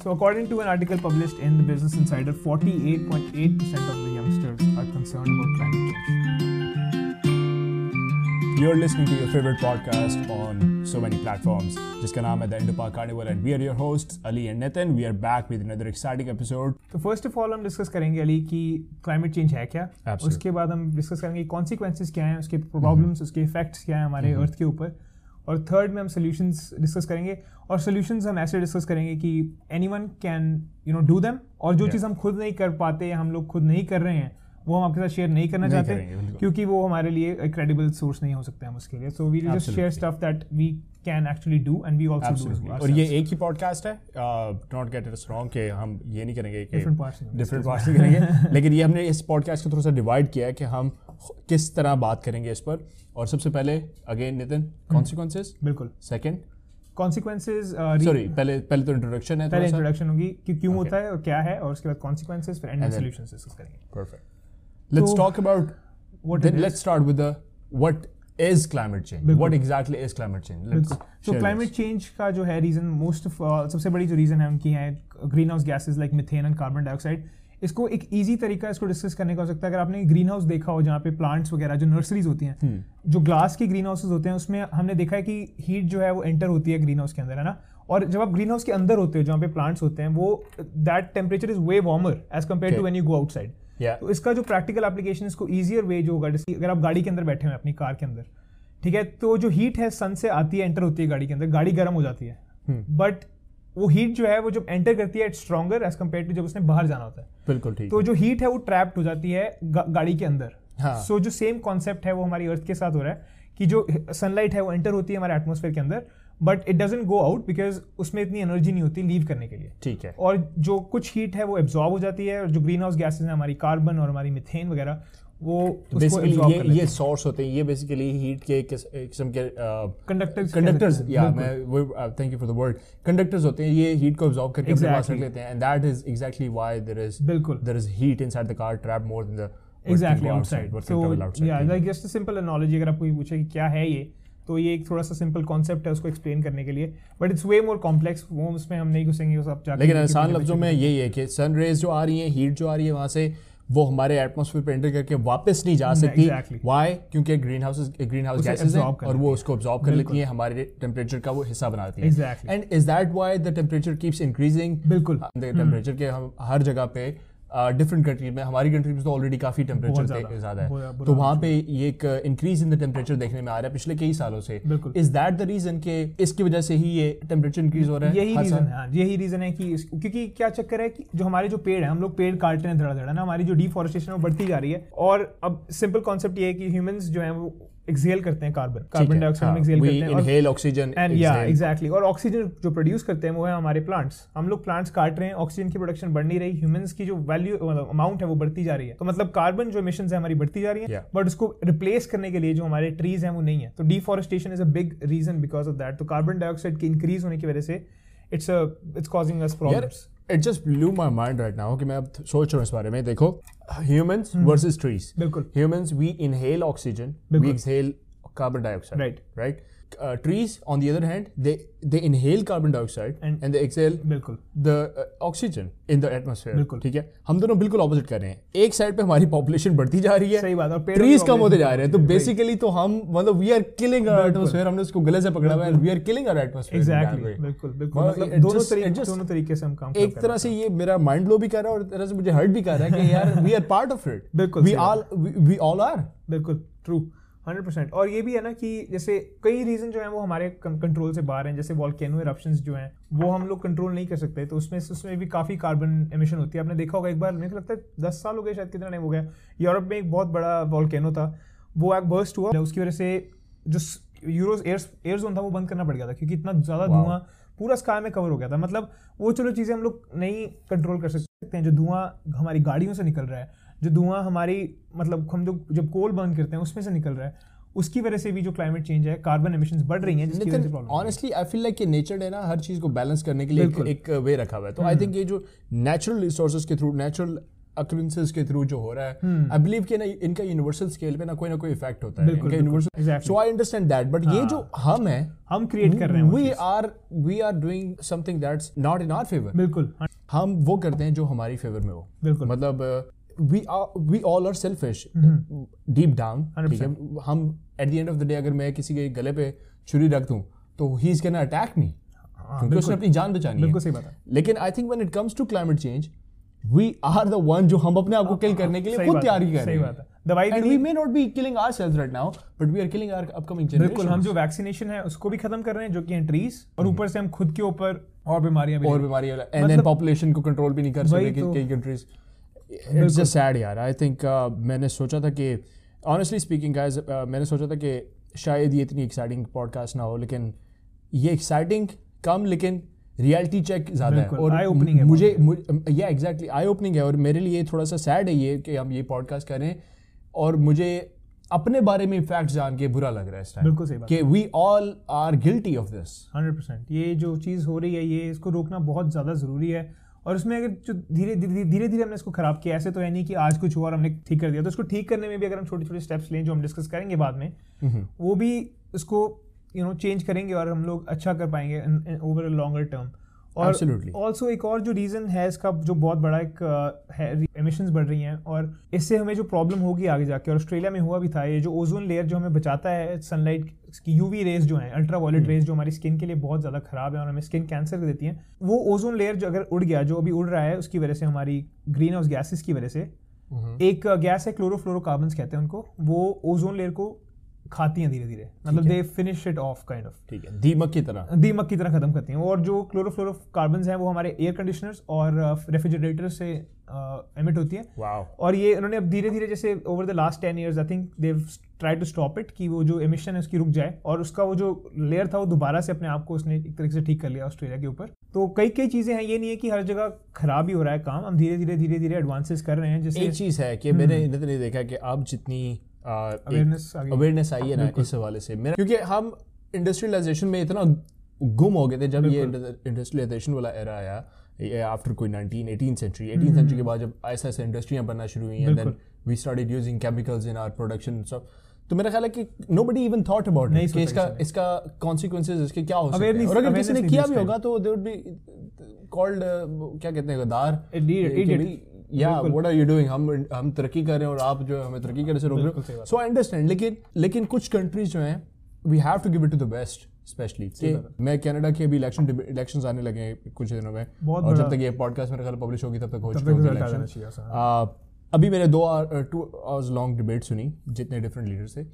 So, according to an article published in the Business Insider, 48.8% of the youngsters are concerned about climate change. You're listening to your favorite podcast on so many platforms. जिसका नाम है The Indo Carnival and we are your hosts Ali and Nitin. We are back with another exciting episode. तो first of all हम discuss करेंगे अली कि climate change है क्या Absolutely. उसके बाद हम डिस्कस करेंगे कॉन्सिक्वेंसेज क्या हैं उसके प्रॉब्लम्स उसके इफेक्ट्स क्या हैं हमारे अर्थ के ऊपर और थर्ड में हम सोल्यूशंस डिस्कस करेंगे और सोल्यूशंस हम ऐसे डिस्कस करेंगे कि anyone can you know do them और जो Yeah. चीज़ हम खुद नहीं कर पाते हम लोग खुद नहीं कर रहे हैं वो हम आपके साथ शेयर नहीं करना नहीं चाहते क्योंकि वो हमारे लिए क्रेडिबल सोर्स नहीं हो सकते हम उसके लिए। So we just share stuff that we can actually do and we also do और ये एक ही पॉडकास्ट है नॉट गेट इट रॉन्ग कि हम ये नहीं करेंगे कि डिफरेंट पार्ट्स नहीं करेंगे। लेकिन ये हमने इस पॉडकास्ट को थोड़ा सा डिवाइड किया है कि हम किस तरह बात करेंगे इस पर और सबसे पहले अगेन नितिन हम्म। कॉन्सिक्वेंसेज बिल्कुल सेकंड कॉन्सिक्वेंसेज सॉरी पहले पहले तो इंट्रोडक्शन है पहले इंट्रोडक्शन होगी कि क्यों Okay. होता है और क्या है और उसके बाद कॉन्सिक्वेंसेज फिर एंड सॉल्यूशंस डिस्कस करेंगे So, about what then it is. let's start with the what is climate change? What exactly is climate change? बिल्कुल तो क्लाइमेट this. चेंज का जो है रीजन मोस्ट ऑफ़ सबसे बड़ी जो रीजन है उनकी है greenhouse gases like methane and carbon dioxide इसको एक इजी तरीका इसको डिस्कस करने का हो सकता है। अगर आपने ग्रीन हाउस देखा हो जहाँ पे प्लांट्स वगैरह जो नर्सरीज होती हैं हम्म, जो ग्लास के ग्रीन हाउसेज होते हैं उसमें हमने देखा है कि हीट जो है वो एंटर होती है ग्रीन हाउस के अंदर है ना? और जब आप ग्रीन हाउस के अंदर होते हो जहाँ पे प्लांट्स होते हैं वो that temperature is way warmer as compared to. When you go outside Yeah. तो इसका जो प्रैक्टिकल एप्लीकेशन इसको ईजियर वे जो होगा अगर आप गाड़ी के अंदर बैठे हुए अपनी कार के अंदर ठीक है? तो जो हीट है सन से आती है एंटर होती है गाड़ी के अंदर गाड़ी गर्म हो जाती है। हम्म, बट वो हीट जो है वो जब एंटर करती है it's stronger as compared to जब उसने बाहर जाना होता है। बिल्कुल ठीक तो जो हीट है वो ट्रैप्ड हो जाती है गा, गाड़ी के अंदर। हाँ। सो जो सेम कॉन्सेप्ट है वो हमारी अर्थ के साथ हो रहा है कि जो सनलाइट है वो एंटर होती है हमारे एटमोसफेयर के अंदर but it doesn't go out because उसमें इतनी एनर्जी नहीं होती लीव करने के लिए। ठीक है। और जो कुछ हीट है वो एब्जॉर्ब हो जाती है और जो ग्रीन हाउस गैसेज हैं हमारी कार्बन और हमारी मिथेन वगैरह वो बेसिकली ये ये सोर्स होते हैं ये बेसिकली हीट के किस्म के कह कंडक्टर्स या मैं वो thank you for the word conductors होते हैं ये हीट को अब्जॉर्ब करके अपने पास रख लेते हैं and that is exactly why there is बिल्कुल। There is heat inside the car trap more than the exactly outside so yeah like just simple analogy अगर आप कोई पूछे कि क्या है ये तो ये एक थोड़ा सा सिंपल कॉन्सेप्ट है उसको एक्सप्लेन करने के लिए। But it's way more complex वो उसमें हम नहीं घुसेंगे सब जाके लेकिन आसान लफ्जों में यही है कि सन रेज जो आ रही है हीट जो आ रही है वहाँ से वो हमारे एटमोसफियर पर एंटर करके वापस नहीं जा नहीं, सकती। exactly. वाई क्योंकि green house green house gases हैं और वो उसको ऑब्जॉर्व कर लेती है हमारे टेम्परेचर का वो हिस्सा बना देती है and is that why the temperature keeps increasing बिल्कुल। टेम्परेचर के हम हर जगह पे डिफरेंट कंट्रीज़ में हमारी कंट्री में तो ऑलरेडी काफ़ी टेम्परेचर ज़्यादा, है। तो वहाँ पे ये एक इंक्रीज इन द टेम्परेचर देखने में आ रहा है पिछले कई सालों से। बिल्कुल। इज़ दैट द रीजन के इसकी वजह से ही ये टेम्परेचर इंक्रीज हो रहा है? यही रीजन है हाँ, यही रीजन है कि क्योंकि क्या चक्कर है कि जो हमारे जो पेड़ है हम लोग पेड़ काट रहे हैं धड़ा धड़ा ना? हमारी जो डिफॉरेस्टेशन वो बढ़ती जा रही है। और अब सिंपल कॉन्सेप्ट ये है कि ह्यूमंस जो है वो एक्सेल करते हैं कार्बन कार्बन डाइऑक्साइड हाँ, में एक्सेल करते हैं और- inhale oxygen, and yeah exactly और ऑक्सीजन जो प्रोड्यूस करते हैं वो है हमारे प्लांट्स हम लोग प्लांट्स काट रहे हैं ऑक्सीजन की प्रोडक्शन बढ़ नहीं रही ह्यूमंस की जो वैल्यू अमाउंट है वो बढ़ती जा रही है. तो मतलब कार्बन जो इमिशन है हमारी बढ़ती जा रही है Yeah. बट उसको रिप्लेस करने के लिए जो हमारे ट्रीज हैं वो नहीं है. तो deforestation is a big reason because of that तो कार्बन डाइऑक्साइड की इंक्रीज होने की वजह से it's it's causing us problems it just blew my mind right now कि मैं अब सोच रहा हूँ इस बारे में। देखो ह्यूमंस वर्सेज ट्रीज बिल्कुल। Humans we inhale oxygen we exhale carbon dioxide right Right. Uh, trees on the other hand they they inhale carbon dioxide And- and, they exhale बिल्कुल। the uh, oxygen in the atmosphere बिल्कुल। ठीक है? हम दोनों बिल्कुल opposite कर रहे हैं। एक साइड पे हमारी पॉपुलेशन बढ़ती जा रही है सही बात है, ट्रीज कम होते जा रहे हैं। तो बेसिकली तो हम मतलब we are killing our. Atmosphere हमने उसको गले से पकड़ा हुआ है we are killing our atmosphere exactly बिल्कुल बिल्कुल। मतलब दोनों तरीके दोनों तरीके से हम काम एक तरह से ये मेरा माइंड ब्लो भी कर रहा है और तरह से मुझे हर्ट भी कर रहा है कि यार we are part of it बिल्कुल we all we all are बिल्कुल ट्रू हंड्रेड परसेंट। और ये भी है ना कि जैसे कई रीजन जो है वो हमारे कंट्रोल से बाहर हैं जैसे वॉल्केनो इरप्शंस जो हैं वो हम लोग कंट्रोल नहीं कर सकते तो उसमें उसमें भी काफ़ी कार्बन एमिशन होती है। आपने देखा होगा एक बार मेरे को लगता है दस साल हो गए शायद कितना टाइम हो गया। यूरोप में एक बहुत बड़ा वॉल्केनो था वो एक बर्स्ट हुआ। उसकी वजह से जो यूरोज एयर एयर जोन था वो बंद करना पड़ गया था क्योंकि इतना ज़्यादा धुआँ पूरा स्काई में कवर हो गया था। मतलब वो चलो चीज़ें हम लोग नहीं कंट्रोल कर सकते हैं जो धुआँ हमारी गाड़ियों से निकल रहा है। जो धुआँ हमारी मतलब हम जो जब कोल बर्न करते हैं उसमें से निकल रहा है। उसकी वजह से भी जो क्लाइमेट चेंज है कार्बन एमिशंस बढ़ रही हैं जिसकी वजह से problem honestly I feel like कि नेचर ने ना हर चीज़ को बैलेंस करने के लिए एक, एक वे रखा हुआ है। तो आई थिंक ये जो नेचुरल रिसोर्सेज के थ्रू नेचुरल occurrences के थ्रू जो हो रहा है हम्म। आई बिलीव कि ना इनका यूनिवर्सल स्केल पे ना कोई ना कोई इफ़ेक्ट होता है। इनका universal so I understand that but ये हाँ। जो हम है हम क्रिएट कर रहे हैं we are we are doing something that's not in our favour बिल्कुल हाँ, हम वो करते हैं जो हमारी फेवर में हो। बिल्कुल। मतलब we are we all are selfish deep down ठीक है? हम at the end of the day अगर मैं किसी के गले पे छुरी रख दूँ तो he is can attack me क्योंकि उसने अपनी जान बचानी है। बिल्कुल सही बात है। लेकिन I think when it comes to climate change we are the one जो हम अपने आप को किल करने के लिए खुद तैयारी कर सही रहे बात हैं। दवाई we may not be killing ourselves right now but we are killing our upcoming बिल्कुल हम जो वैक्सीनेशन है उसको भी खत्म कर रहे हैं जो कि है ट्रीज और ऊपर से हम खुद के ऊपर और बीमारियाँ भी और ले- बीमारी एंड देन पॉपुलेशन को कंट्रोल भी नहीं कर सकते तो। कई कंट्रीज़ इट्स जस्ट सैड यार आई थिंक मैंने सोचा था कि ऑनेस्टली स्पीकिंग गाइस मैंने सोचा था कि शायद ये इतनी एक्साइटिंग पॉडकास्ट ना हो लेकिन ये एक्साइटिंग कम लेकिन रियलिटी चेक ज़्यादा है। और eye-opening है मुझे या एग्जैक्टली आई ओपनिंग है और मेरे लिए थोड़ा सा सैड है ये कि हम ये पॉडकास्ट करें और मुझे अपने बारे में फैक्ट जान के बुरा लग रहा है इस टाइम बिल्कुल सही बात। कि we all are guilty of this hundred percent ये जो चीज़ हो रही है ये इसको रोकना बहुत ज़्यादा ज़रूरी है। और उसमें अगर जो धीरे धीरे धीरे धीरे हमने इसको खराब किया ऐसे तो है नहीं कि आज कुछ हुआ और हमने ठीक कर दिया। तो इसको ठीक करने में भी अगर हम छोटे छोटे स्टेप्स लें जो हम डिस्कस करेंगे बाद में वो भी इसको यू नो चेंज करेंगे और हम लोग अच्छा कर पाएँगे ओवर अ लॉन्गर टर्म और ऑल्सो एक और जो रीज़न है इसका जो बहुत बड़ा एक uh, है एमिशंस बढ़ रही हैं और इससे हमें जो प्रॉब्लम होगी आगे जाके और ऑस्ट्रेलिया में हुआ भी था ये जो ओजोन लेयर जो हमें बचाता है सनलाइट की यूवी रेज जो है अल्ट्रा वायलेट रेज जो हमारी स्किन के लिए बहुत ज़्यादा खराब है और हमें स्किन कैंसर देती है वो ओजोन लेयर जो अगर उड़ गया जो अभी उड़ रहा है उसकी वजह से हमारी ग्रीन हाउस गैसेस की वजह से एक गैस है क्लोरोफ्लोरोकार्बन्स कहते हैं उनको वो ओजोन लेयर को खाती हैं धीरे धीरे मतलब they finish it off kind of ठीक है दीमक की तरह। दीमक की तरह खत्म करती हैं। और जो क्लोरोफ्लोरोकार्बन्स हैं वो हमारे एयर कंडीशनर्स और रेफ्रिजरेटर से एमिट होती हैं। और ये उन्होंने अब धीरे धीरे जैसे over the last ten years I think they've try to stop it कि वो जो एमिशन है उसकी रुक जाए। और उसका वो जो लेयर था वो दोबारा से अपने आप को उसने एक तरीके से ठीक कर लिया ऑस्ट्रेलिया के ऊपर। तो कई कई चीज़ें हैं ये नहीं है कि हर जगह खराब ही हो रहा है काम। हम धीरे धीरे धीरे धीरे एडवांसेस कर रहे हैं जैसे एक चीज़ है कि मैंने नहीं देखा कि अब जितनी अवेयरनेस अवेयरनेस आई है ना इस हवाले से। मेरा क्योंकि हम इंडस्ट्रियलाइजेशन में इतना गुम हो गए थे जब ये इंडस्ट्रियलाइजेशन वाला एरा आया। आफ्टर कोई 19 18 सेंचुरी 18 सेंचुरी के बाद जब ऐसा ऐसा इंडस्ट्रियाँ बनना शुरू हुई and then we started using chemicals in our production सब तो मेरा ख्याल है कि नोबडी इवन थॉट अबाउट नहीं कि इसका इसका कॉन्सिक्वेंसेज इसके क्या हो सकते हैं? और अगर किसी ने किया भी होगा तो दे वुड बी कॉल्ड क्या कहते हैं गद्दार? कि या व्हाट आर यू डूइंग हम हम तरक्की कर रहे हैं और आप जो है हमें तरक्की करने से रोक रहे हो। सो आई अंडरस्टैंड लेकिन लेकिन कुछ कंट्रीज़ जो हैं we have to give it to the best specially मैं कनाडा के अभी इलेक्शन इलेक्शंस आने लगे हैं कुछ दिनों में और जब तक ये पॉडकास्ट मेरे ख्याल पब्लिश होगी तब तक हो चुके होंगे इलेक्शन। अभी मैंने दो टू आवर्स लॉन्ग डिबेट सुनी जितने डिफरेंट लीडर्स थे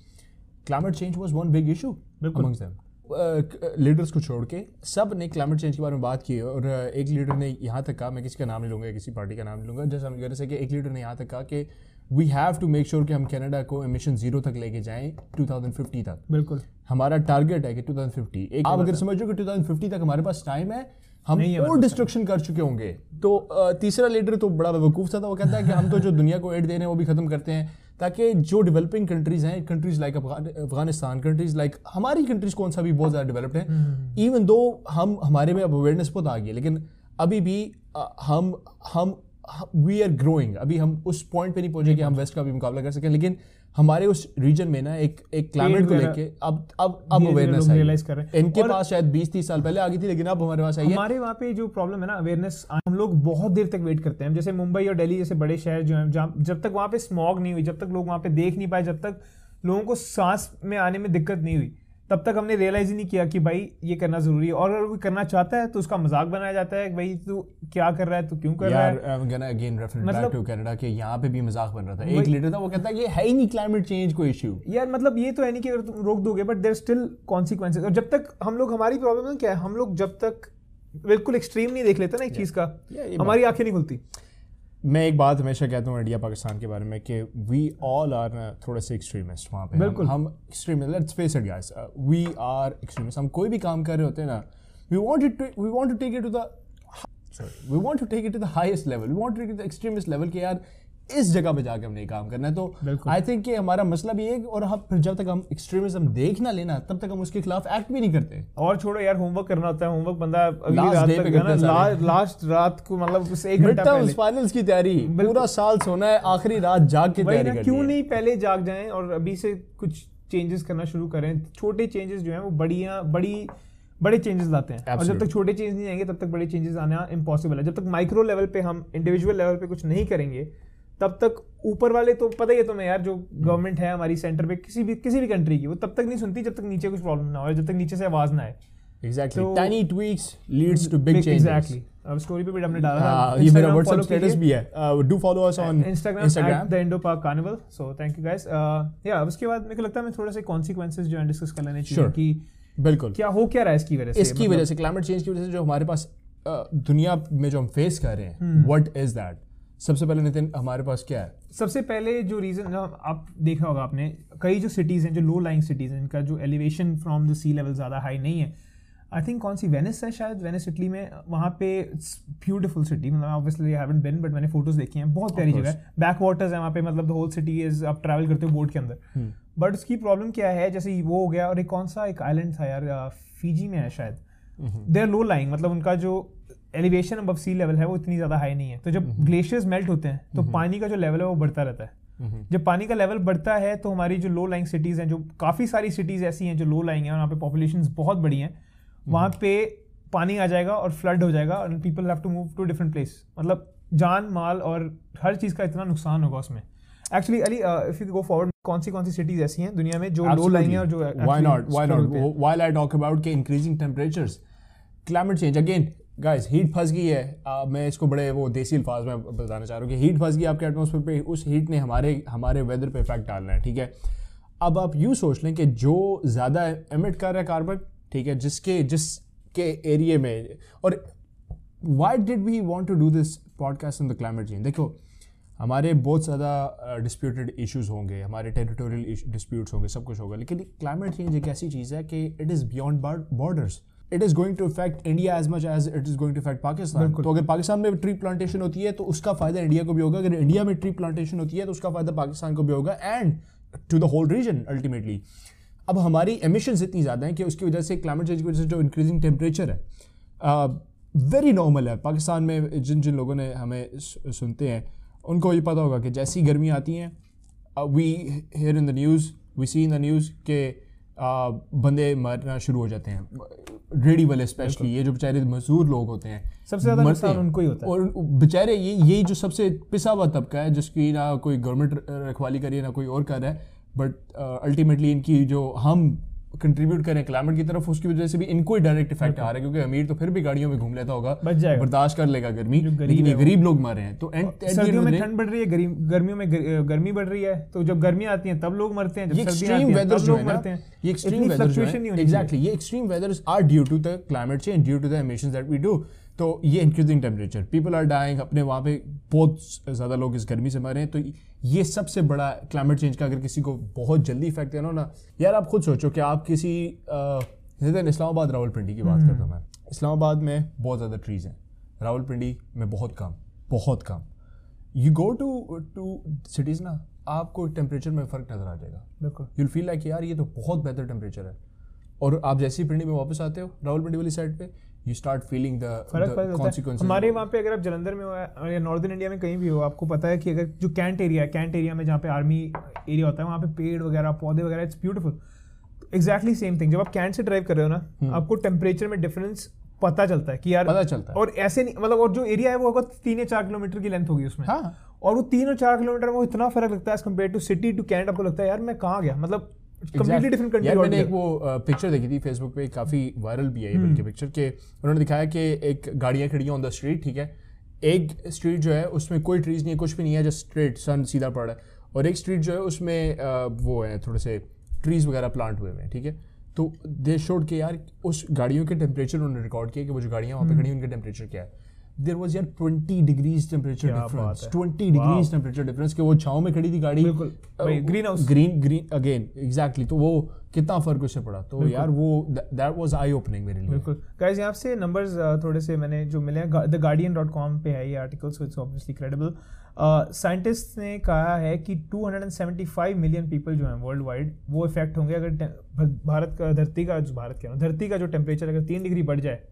climate change was one big issue. Amongst them leaders को छोड़ के सबने क्लाइमेट चेंज के बारे में बात की और एक लीडर ने यहाँ तक कहा मैं किसी का नाम नहीं लूँगा किसी पार्टी का नाम नहीं लूँगा। जैसे हम कह रहे थे कि एक लीडर ने यहाँ तक कहा कि we have to make sure कि हम कनाडा को एमिशन ज़ीरो तक लेके जाएँ 2050 तक. बिल्कुल। हमारा टारगेट है कि 2050 एक आप अगर समझो कि 2050 तक हमारे पास टाइम है हम और डिस्ट्रक्शन कर चुके होंगे। तो तीसरा लीडर तो बड़ा बेवकूफ़ था तो वो कहता है कि हम तो जो दुनिया को एड दे रहे हैं वो भी खत्म करते हैं। ताकि जो डेवलपिंग कंट्रीज़ हैं countries like Afghanistan countries like हमारी कंट्रीज़ कौन सा भी बहुत ज़्यादा डेवलप्ड है। इवन दो हम हमारे में अब अवेयरनेस बहुत आ गई है लेकिन अभी भी हम हम वी आर ग्रोइंग अभी हम उस पॉइंट पे नहीं पहुँचे कि हम वेस्ट का भी मुकाबला कर सकें लेकिन हमारे उस रीजन में ना एक एक क्लाइमेट को लेके अब अब अब अवेयरनेस रियलाइज़ कर रहे हैं। इनके पास शायद 20 30 साल पहले आ गई थी लेकिन अब हमारे पास आई है। हमारे वहाँ पे जो प्रॉब्लम है ना अवेयरनेस हम लोग बहुत देर तक वेट करते हैं। जैसे मुंबई और दिल्ली जैसे बड़े शहर जो हैं जब तक वहाँ पे स्मॉग नहीं हुई जब तक लोग वहाँ पे देख नहीं पाए जब तक लोगों को सांस में आने में दिक्कत नहीं हुई तब तक हमने रियलाइज़ ही नहीं किया कि भाई ये करना ज़रूरी है। और अगर कोई करना चाहता है तो उसका मज़ाक बनाया जाता है भाई तू क्या कर रहा है तू क्यों कर रहा है? अगेन मतलब- टू कनाडा के यहाँ पे भी मज़ाक बन रहा था। एक लीडर था वो कहता है ये है ही नहीं क्लाइमेट चेंज को इशू यार मतलब ये तो है नहीं कि अगर तुम रोक दोगे बट देर स्टिल कॉन्सिक्वेंसेज और जब तक हम लोग हमारी प्रॉब्लम क्या है हम लोग जब तक बिल्कुल एक्सट्रीम नहीं देख लेते ना एक चीज़ का हमारी आँखें नहीं खुलती। मैं एक बात हमेशा कहता हूँ इंडिया पाकिस्तान के बारे में कि वी ऑल आर थोड़े से एक्सट्रीमिस्ट वहाँ पे। बिल्कुल। हम, extremist let's face it guys we are extremist हम कोई भी काम कर रहे होते हैं ना we want it we want to take it to the sorry we want to take it to the highest level we want to take it to the extremist level कि यार इस जगह पे जाके हमने काम करना है। तो आई थिंक कि हमारा मसला भी है और हम फिर जब तक हम एक्सट्रीमिज्म देख ना लेना तब तक हम उसके खिलाफ एक्ट भी नहीं करते। और छोड़ो यार होमवर्क करना होता है होमवर्क बंदा अगली रात तक पे ना करते सारे। ला- लास्ट रात को मतलब उस एक घंटा पहले। फाइनल्स की तैयारी पूरा साल सोना है आखिरी रात जाग के तैयारी करनी क्यों नहीं पहले जाग जाएँ और अभी से कुछ चेंजेस करना शुरू करें। छोटे चेंजेस जो हैं वो बढ़िया बड़ी बड़े चेंजेस लाते हैं। Absolutely. और जब तक छोटे चेंज नहीं आएँगे तब तक बड़े चेंजेस आना इम्पॉसिबल है। जब तक माइक्रो लेवल पे हम इंडिविजुअल लेवल पे कुछ नहीं करेंगे तब तक ऊपर वाले तो पता ही है तुम्हें यार जो गवर्नमेंट है हमारी सेंटर पे किसी भी किसी भी कंट्री की वो तब तक नहीं सुनती जब तक नीचे कुछ प्रॉब्लम ना हो जब तक नीचे से आवाज़ ना आए। एग्जैक्टली तो- tiny tweaks leads to big changes exactly अब स्टोरी पे भी हमने डाला हाँ, था ये मेरा व्हाट्सएप स्टेटस भी है। Do follow us on Instagram Instagram the Indo Park Carnival so thank you guys या उसके बाद मेरे को लगता है मैं थोड़ा सा कॉन्सिक्वेंसेज जो है डिस्कस कर लेने चाहिए कि बिल्कुल। क्या हो क्या रहा है इसकी वजह से इसकी मतलब- वजह से क्लाइमेट चेंज की वजह से जो हमारे पास दुनिया में जो हम फेस कर रहे। हैं व्हाट इज़ दैट सबसे पहले नितिन हमारे पास क्या है? सबसे पहले जो रीजन आप देखा होगा आपने कई जो सिटीज़ हैं जो लो लाइंग सिटीज़ हैं इनका जो elevation from the sea level ज़्यादा हाई नहीं है। आई थिंक कौन सी? वेनिस है शायद वेनिस इटली में वहाँ पे ब्यूटीफुल सिटी मतलब obviously I haven't been but मैंने फ़ोटोज़ देखी हैं बहुत प्यारी जगह है। बैक वाटर्स है वहाँ पे मतलब द होल सिटी इज़ आप ट्रैवल करते हो बोट के अंदर। बट उसकी प्रॉब्लम क्या है? जैसे वो हो गया और एक कौन सा एक आइलैंड था यार फीजी में है शायद। दे आर लो लाइंग मतलब उनका जो एलिवेशन अब सी लेवल है वो इतनी ज़्यादा हाई नहीं है। तो जब ग्लेशियर्स मेल्ट होते हैं तो पानी का जो लेवल है वो बढ़ता रहता है। जब पानी का लेवल बढ़ता है तो हमारी जो लो लाइंग सिटीज़ हैं जो काफ़ी सारी सिटीज़ ऐसी हैं जो लो लाइंग हैं वहाँ पे पॉपुलेशन बहुत बड़ी हैं वहाँ पे पानी आ जाएगा और फ्लड हो जाएगा और people have to move to different place मतलब जान माल और हर चीज़ का इतना नुकसान होगा उसमें। Actually Ali if you go forward कौन सी कौन सी सिटीज़ ऐसी हैं दुनिया में जो लो लाइंग है और जो struggle not? पे हैं? while i talk about के increasing temperatures? Climate change again guys heat फंस गई है। uh, मैं इसको बड़े वो देसी अल्फाज में बताना चाह रहा हूँ कि हीट फंस गई आपके एटमोसफेयर पे उस हीट ने हमारे हमारे वेदर पे इफ़ेक्ट डालना है ठीक है? अब आप यूँ सोच लें कि जो ज़्यादा एमिट कर रहा है कार्बन ठीक है जिसके जिसके एरिए में और why did we want to do this podcast on the climate change देखो हमारे बहुत ज़्यादा डिस्प्यूटेड इश्यूज़ होंगे हमारे टेरिटोरियल डिस्प्यूट्स होंगे सब कुछ होगा लेकिन क्लाइमेट चेंज एक ऐसी चीज़ है कि it is beyond borders it is going to affect India as much as it is going to affect Pakistan तो अगर पाकिस्तान में ट्री प्लांटेशन होती है तो उसका फ़ायदा इंडिया को भी होगा। अगर इंडिया में ट्री प्लांटेशन होती है तो उसका फ़ायदा पाकिस्तान को भी होगा and to the whole region ultimately अब हमारी एमिशंस इतनी ज़्यादा हैं कि उसकी वजह से क्लाइमेट चेंज की वजह से जो इंक्रीजिंग टेम्परेचर है वेरी नॉर्मल है। पाकिस्तान में जिन जिन लोगों ने हमें सुनते हैं उनको ये पता होगा कि जैसी गर्मी आती हैं we hear in the news we see in the news के बंदे मरना शुरू हो जाते हैं। रेडी वाले स्पेशली ये जो बेचारे मजदूर लोग होते हैं सबसे ज़्यादा नुकसान उनको ही होता है। और बेचारे ये यही जो सबसे पिसा हुआ तबका है जिसकी ना कोई गवर्नमेंट रखवाली कर रही है ना कोई और कर रहा है बट अल्टीमेटली इनकी जो हम कंट्रीब्यूट करें क्लाइमेट की तरफ़ उसकी वजह से भी इनको ही डायरेक्ट इफ़ेक्ट आ रहा है क्योंकि अमीर तो फिर भी गाड़ियों में घूम लेता होगा बर्दाश्त कर लेगा गर्मी लेकिन ये गरीब लोग मर रहे हैं। तो एंड सर्दियों में ठंड बढ़ रही है गर्मियों में गर्मी बढ़ रही है तो जब गर्मी आती है तब लोग मरते हैं जब सर्दियाँ आती हैं तब लोग मरते हैं। ये एक्सट्रीम वेदर एग्जैक्टली ये extreme weathers are due to the climate change due to the emissions that we do तो ये increasing temperature people are dying अपने वहाँ पे बहुत ज़्यादा लोग इस गर्मी से मर रहे हैं तो ये सबसे बड़ा क्लाइमेट चेंज का अगर किसी को बहुत जल्दी इफ़ेक्ट देना हो ना यार आप खुद सोचो कि आप किसी जैसे इस्लामाबाद रावलपिंडी की बात हम्म। करता हूँ मैं। इस्लामाबाद में बहुत ज़्यादा ट्रीज़ हैं। रावलपिंडी में बहुत कम बहुत कम। You go to two cities ना आपको टेम्परेचर में फ़र्क नज़र आ जाएगा। बिल्कुल। यूल फील लाइक यार ये तो बहुत बेहतर टेम्परेचर है। और आप जैसे ही पिंडी में वापस आते हो रावलपिंडी वाली साइड पे यू स्टार्ट फीलिंग द है। हमारे वहाँ पे अगर आप जलंधर में हो या- नॉर्दर्न इंडिया में कहीं भी हो आपको पता है कि अगर जो कैंट एरिया है कैंट एरिया में जहाँ पे आर्मी एरिया होता है वहाँ पे पेड़ वगैरह पौधे वगैरह it's beautiful exactly same thing जब आप कैंट से ड्राइव कर रहे हो ना आपको टेम्परेचर में डिफरेंस पता चलता है कि यार पता चलता है। और ऐसे नहीं मतलब और जो एरिया है वो होगा तीन या चार किलोमीटर की लेंथ होगी उसमें। हाँ। और वो तीन और चार किलोमीटर में वो इतना फ़र्क लगता है as compare to city to cantt आपको लगता है यार मैं कहाँ गया? मतलब कंप्लीटली डिफरेंट यार मैंने एक वो पिक्चर देखी थी फेसबुक पे काफ़ी वायरल भी है ये हम्म। बल्कि पिक्चर के। उन्होंने दिखाया कि एक गाड़ियाँ खड़ी हैं ऑन द स्ट्रीट ठीक है? एक स्ट्रीट जो है उसमें कोई ट्रीज नहीं है कुछ भी नहीं है जस्ट स्ट्रेट सन सीधा पड़ा है। और एक स्ट्रीट जो है उसमें वो है थोड़े से ट्रीज वगैरह प्लांट हुए हुए हैं ठीक है? तो दे शोड के यार उस गाड़ियों के टेम्परेचर उन्होंने रिकॉर्ड किया कि वो जो गाड़ियाँ वहाँ पे खड़ी हैं उनका टेम्परेचर क्या है। देर वॉज़ यार twenty degrees temperature difference twenty degrees temperature difference के वो छाव में खड़ी थी गाड़ी। बिल्कुल। green house। Green green again exactly तो वो कितना फ़र्क उससे पड़ा? तो यार वो दैट वाज आई ओपनिंग मेरे लिए। बिल्कुल। गाइस यहाँ से नंबर्स थोड़े से मैंने जो मिले हैं द गार्डियन डॉट कॉम पे है ये article so it's obviously credible scientist ने कहा है कि 275 मिलियन पीपल जो हैं वर्ल्ड वाइड वो इफ़ेक्ट होंगे अगर भारत का धरती का जो भारत के धरती का जो टेम्परेचर अगर तीन डिग्री बढ़ जाए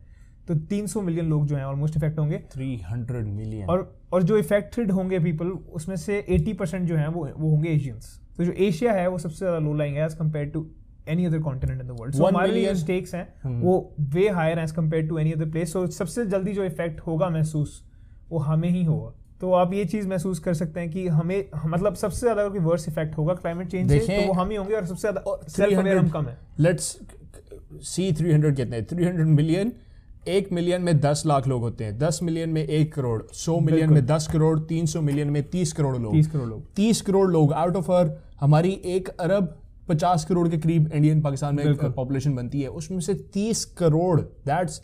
तो 300 मिलियन लोग जो हैं ऑलमोस्ट इफ़ेक्ट होंगे। 300 मिलियन और और जो इफेक्टेड होंगे पीपल उसमें से 80 परसेंट जो हैं वो वो होंगे एशियंस तो जो एशिया है वो सबसे ज़्यादा लो लाइंग है as compare to any other continent in the world so हमारे लिए स्टेक्स हैं वो way higher as compare to any other place so सबसे जल्दी जो इफ़ेक्ट होगा महसूस वो हमें ही होगा। तो आप ये चीज़ महसूस कर सकते हैं कि हमें मतलब सबसे ज़्यादा अगर वर्स इफ़ेक्ट होगा क्लाइमेट चेंज से तो वो हम ही होंगे और सबसे ज़्यादा सेल्फ अवेयर हम कम है। लेट्स सी 300 कितने 300 मिलियन एक मिलियन में 10 लाख लोग होते हैं। 10 मिलियन में एक करोड़ सौ मिलियन में 10 करोड़ 300 मिलियन में 30 करोड़ लोग। 30 करोड़ लोग। 30 करोड़ लोग आउट ऑफ़ अर हमारी एक अरब 50 करोड़ के करीब इंडियन पाकिस्तान में पॉपुलेशन बनती है। उसमें से 30 करोड़ दैट्स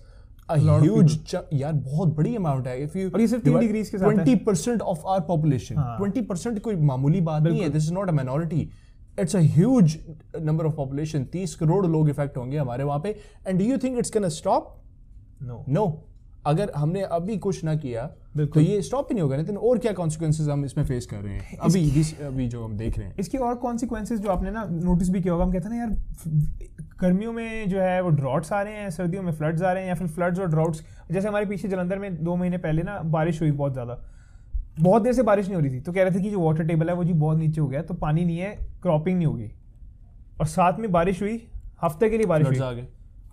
ह्यूज यार बहुत बड़ी अमाउंट है। इफ़ यू और ये सिर्फ़ तीन degrees के साथ 20% ऑफ़ आवर पॉपुलेशन हाँ। 20% कोई मामूली बात नहीं है। This is not a minority it's a huge number of population 30 crore लोग इफ़ेक्ट होंगे हमारे वहाँ पे। And do you think it's can stop no no. No अगर हमने अभी कुछ ना किया तो। ये स्टॉप ही नहीं होगा तो और क्या कॉन्सिक्वेंसेज हम इसमें फेस कर रहे हैं? अभी जिस- अभी जो हम देख रहे हैं। इसके और कॉन्सिक्वेंसेज जो आपने ना नोटिस भी किया होगा हम कहते हैं ना यार गर्मियों में जो है वो ड्रॉट्स आ रहे हैं सर्दियों में फ्लड्स आ रहे हैं या फिर फ्लड्स और ड्रॉट्स जैसे हमारे पीछे जलंधर में दो महीने पहले ना बारिश हुई बहुत ज़्यादा। बहुत देर से बारिश नहीं हो रही थी। तो कह रहे थे कि जो वाटर टेबल है वो जी बहुत नीचे हो गया तो पानी नहीं है क्रॉपिंग नहीं होगी। और साथ में बारिश हुई हफ़्ते के लिए बारिश हुई।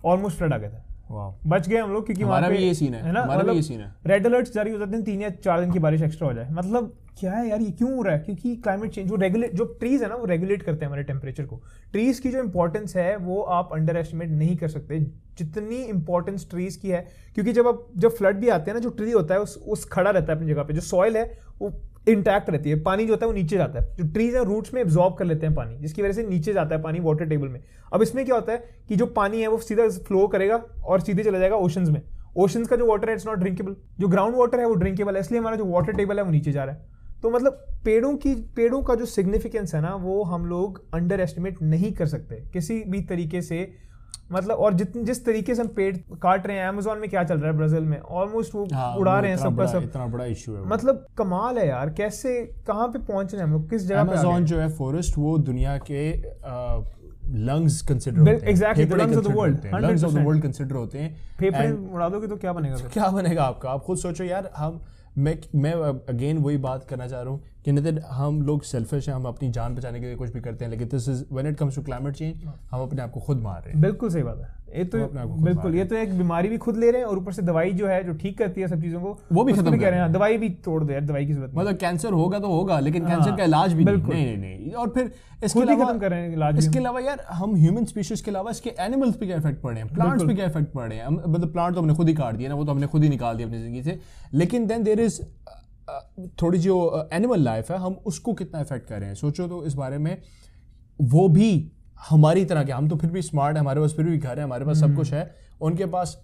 ऑलमोस्ट फ्लड आ गया था। बच गए हम लोग क्योंकि हमारा भी ये सीन है, ना? हमारा भी मतलब ये सीन है। रेड अलर्ट जारी हो जाते हैं तीन या चार दिन की बारिश एक्स्ट्रा हो जाए। मतलब क्या है यार ये क्यों हो रहा है? क्योंकि क्लाइमेट चेंज वो रेगुलेट जो ट्रीज है ना वो रेगुलेट करते हैं हमारे टेम्परेचर को। ट्रीज की जो इंपॉर्टेंस है वो आप अंडर एस्टिमेट नहीं कर सकते। जितनी इंपॉर्टेंस ट्रीज की है क्योंकि जब आप जब फ्लड भी आते हैं ना जो ट्री होता है उस उस खड़ा रहता है अपनी जगह पे। जो सॉइल है वो इंटैक्ट रहती है। पानी जो होता है वो नीचे जाता है। जो ट्रीज है रूट्स में एब्जॉर्ब कर लेते हैं पानी, जिसकी वजह से नीचे जाता है पानी वाटर टेबल में। अब इसमें क्या होता है कि जो पानी है, वो सीधा फ्लो करेगा और सीधे चला जाएगा ओशंस में। ओशंस का जो वाटर है इट्स नॉट ड्रिंकेबल जो ग्राउंड वाटर है, वो ड्रिंकेबल है। इसलिए हमारा जो वाटर टेबल है, वो नीचे जा रहा है। तो मतलब पेड़ों की, पेड़ों का जो सिग्निफिकेंस है ना, वो हम लोग अंडर एस्टिमेट नहीं कर सकते। किसी भी तरीके से मतलब और जितने जिस तरीके से हम पेड़ काट रहे हैं अमेजोन में क्या चल रहा है ब्राज़ील में? ऑलमोस्ट वो हाँ, उड़ा वो रहे हैं सबका सब इतना बड़ा इशू है मतलब कमाल है यार कैसे कहाँ पे पहुँच रहे हैं हम लोग? किस जगह आ? अमेजोन जो है फॉरेस्ट वो दुनिया के लंग्स कंसिडर हैं। होते हैं। Lungs of the world consider होते हैं। फेफड़े उड़ा दोगे तो क्या बनेगा क्या बनेगा आपका? आप खुद सोचो यार हम मैं मैं अगेन वही बात करना चाह रहा हूँ कि नितिन हम लोग सेल्फिश हैं हम अपनी जान बचाने के लिए कुछ भी करते हैं लेकिन this is when it comes to climate change हम अपने आप को खुद मार रहे हैं। बिल्कुल सही बात है। ये तो बिल्कुल ये तो एक बीमारी भी खुद ले रहे हैं और ऊपर से दवाई जो है जो ठीक करती है सब चीज़ों को वो भी खत्म कर रहे हैं। दवाई भी तोड़ दो यार दवाई की ज़रूरत नहीं। मतलब कैंसर होगा तो होगा लेकिन हाँ, कैंसर का इलाज भी नहीं नहीं नहीं नहीं। और फिर इसके अलावा खत्म कर रहे हैं इलाज इसके अलावा यार हम ह्यूमन स्पीशीज के अलावा इसके एनिमल्स पे क्या इफ़ेक्ट पड़ रहे हैं प्लांट्स पे क्या इफ़ेक्ट पड़ रहे हैं मतलब प्लांट तो हमने खुद ही काट दिया ना वो तो हमने खुद ही निकाल दिया अपनी ज़िंदगी से। लेकिन देन देर इज़ थोड़ी जो एनिमल लाइफ है हम उसको कितना इफ़ेक्ट कर रहे हैं? सोचो तो इस बारे में वो भी हमारी तरह के हम तो फिर भी स्मार्ट है हमारे पास फिर भी घर है हमारे पास हम्म। सब कुछ है उनके पास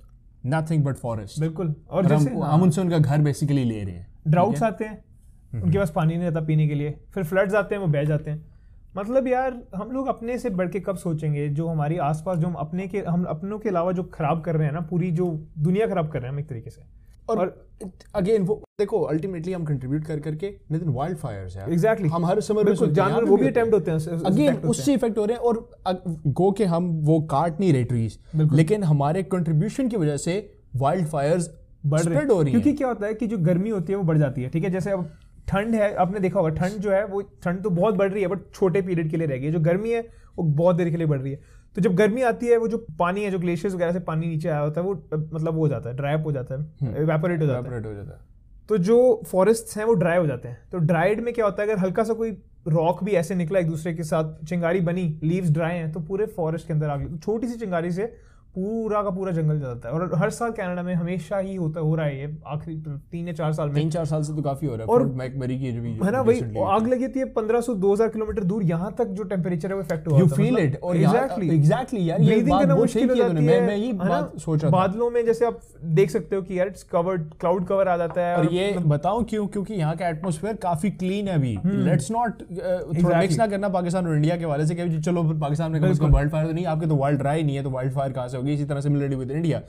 नथिंग बट फॉरेस्ट बिल्कुल। और और हम, जैसे हम उनसे उनका घर बेसिकली ले रहे हैं ड्राउट्स आते हैं उनके पास पानी नहीं रहता पीने के लिए। फिर फ्लड्स आते हैं वो बह जाते हैं। मतलब यार हम लोग अपने से बढ़ के कब सोचेंगे जो हमारी आसपास जो हम अपने के हम अपनों के अलावा जो खराब कर रहे हैं ना पूरी जो दुनिया खराब कर रहे हैं हम एक तरीके से। और अगेन वो देखो अल्टीमेटली हम कंट्रीब्यूट कर करके नितिन वाइल्ड फायर्स यार। एग्जैक्टली हम हर समर में हैं, जानवर वो भी अटेम्प्ट होते हैं अगेन हैं। उससे इफ़ेक्ट हो रहे हैं और गो के हम वो काट नहीं रहे ट्रीज लेकिन हमारे कंट्रीब्यूशन की वजह से वाइल्ड फायर्स बढ़ रहे हो। रही क्योंकि क्या होता है कि जो गर्मी होती है वो बढ़ जाती है ठीक है? जैसे अब ठंड है आपने देखा होगा ठंड जो है वो ठंड तो बहुत बढ़ रही है बट छोटे पीरियड के लिए रह गई है। जो गर्मी है वो बहुत देर के लिए बढ़ रही है। तो जब गर्मी आती है वो जो पानी है जो ग्लेशियर्स वगैरह से पानी नीचे आया होता है वो मतलब वो हो जाता है ड्राई अप हो जाता है एवेपोरेट हो जाता है। हो जाता है। तो जो फॉरेस्ट हैं वो ड्राई हो जाते हैं। तो ड्राइड में क्या होता है अगर हल्का सा कोई रॉक भी ऐसे निकला एक दूसरे के साथ चिंगारी बनी लीव्स ड्राई हैं तो पूरे फॉरेस्ट के अंदर आग छोटी सी चिंगारी से पूरा का पूरा जंगल जाता है। और हर साल कनाडा में हमेशा ही होता हो रहा है ये आखिरी तीन या चार साल में। तीन चार साल से तो काफ़ी हो रहा है। और- मैकमरी की जो भी है ना वही आग लगी थी पंद्रह सौ दो हज़ार किलोमीटर दूर यहाँ तक जो टेम्परेचर है वो इफ़ेक्ट हुआ यू फील मतलब- इट और Exactly. एग्जैक्टली यार ये बात करना मुश्किल हो जाती है मैं ये बात सोच रहा था। बादलों में जैसे आप देख सकते हो कि यार कवर्ड क्लाउड कवर आ जाता है। और ये बताऊँ क्यों? क्योंकि यहाँ का एटमोसफेयर काफ़ी क्लीन है अभी। लेट्स नॉट थोड़ा मिक्स ना करना पाकिस्तान और इंडिया के वाले से चलो पाकिस्तान में वाइल्ड फायर तो नहीं आपके तो वाइल्ड ड्राई नहीं है तो वाइल्ड फायर कहाँ से होगी इसी तरह सिमिलरली विद इंडिया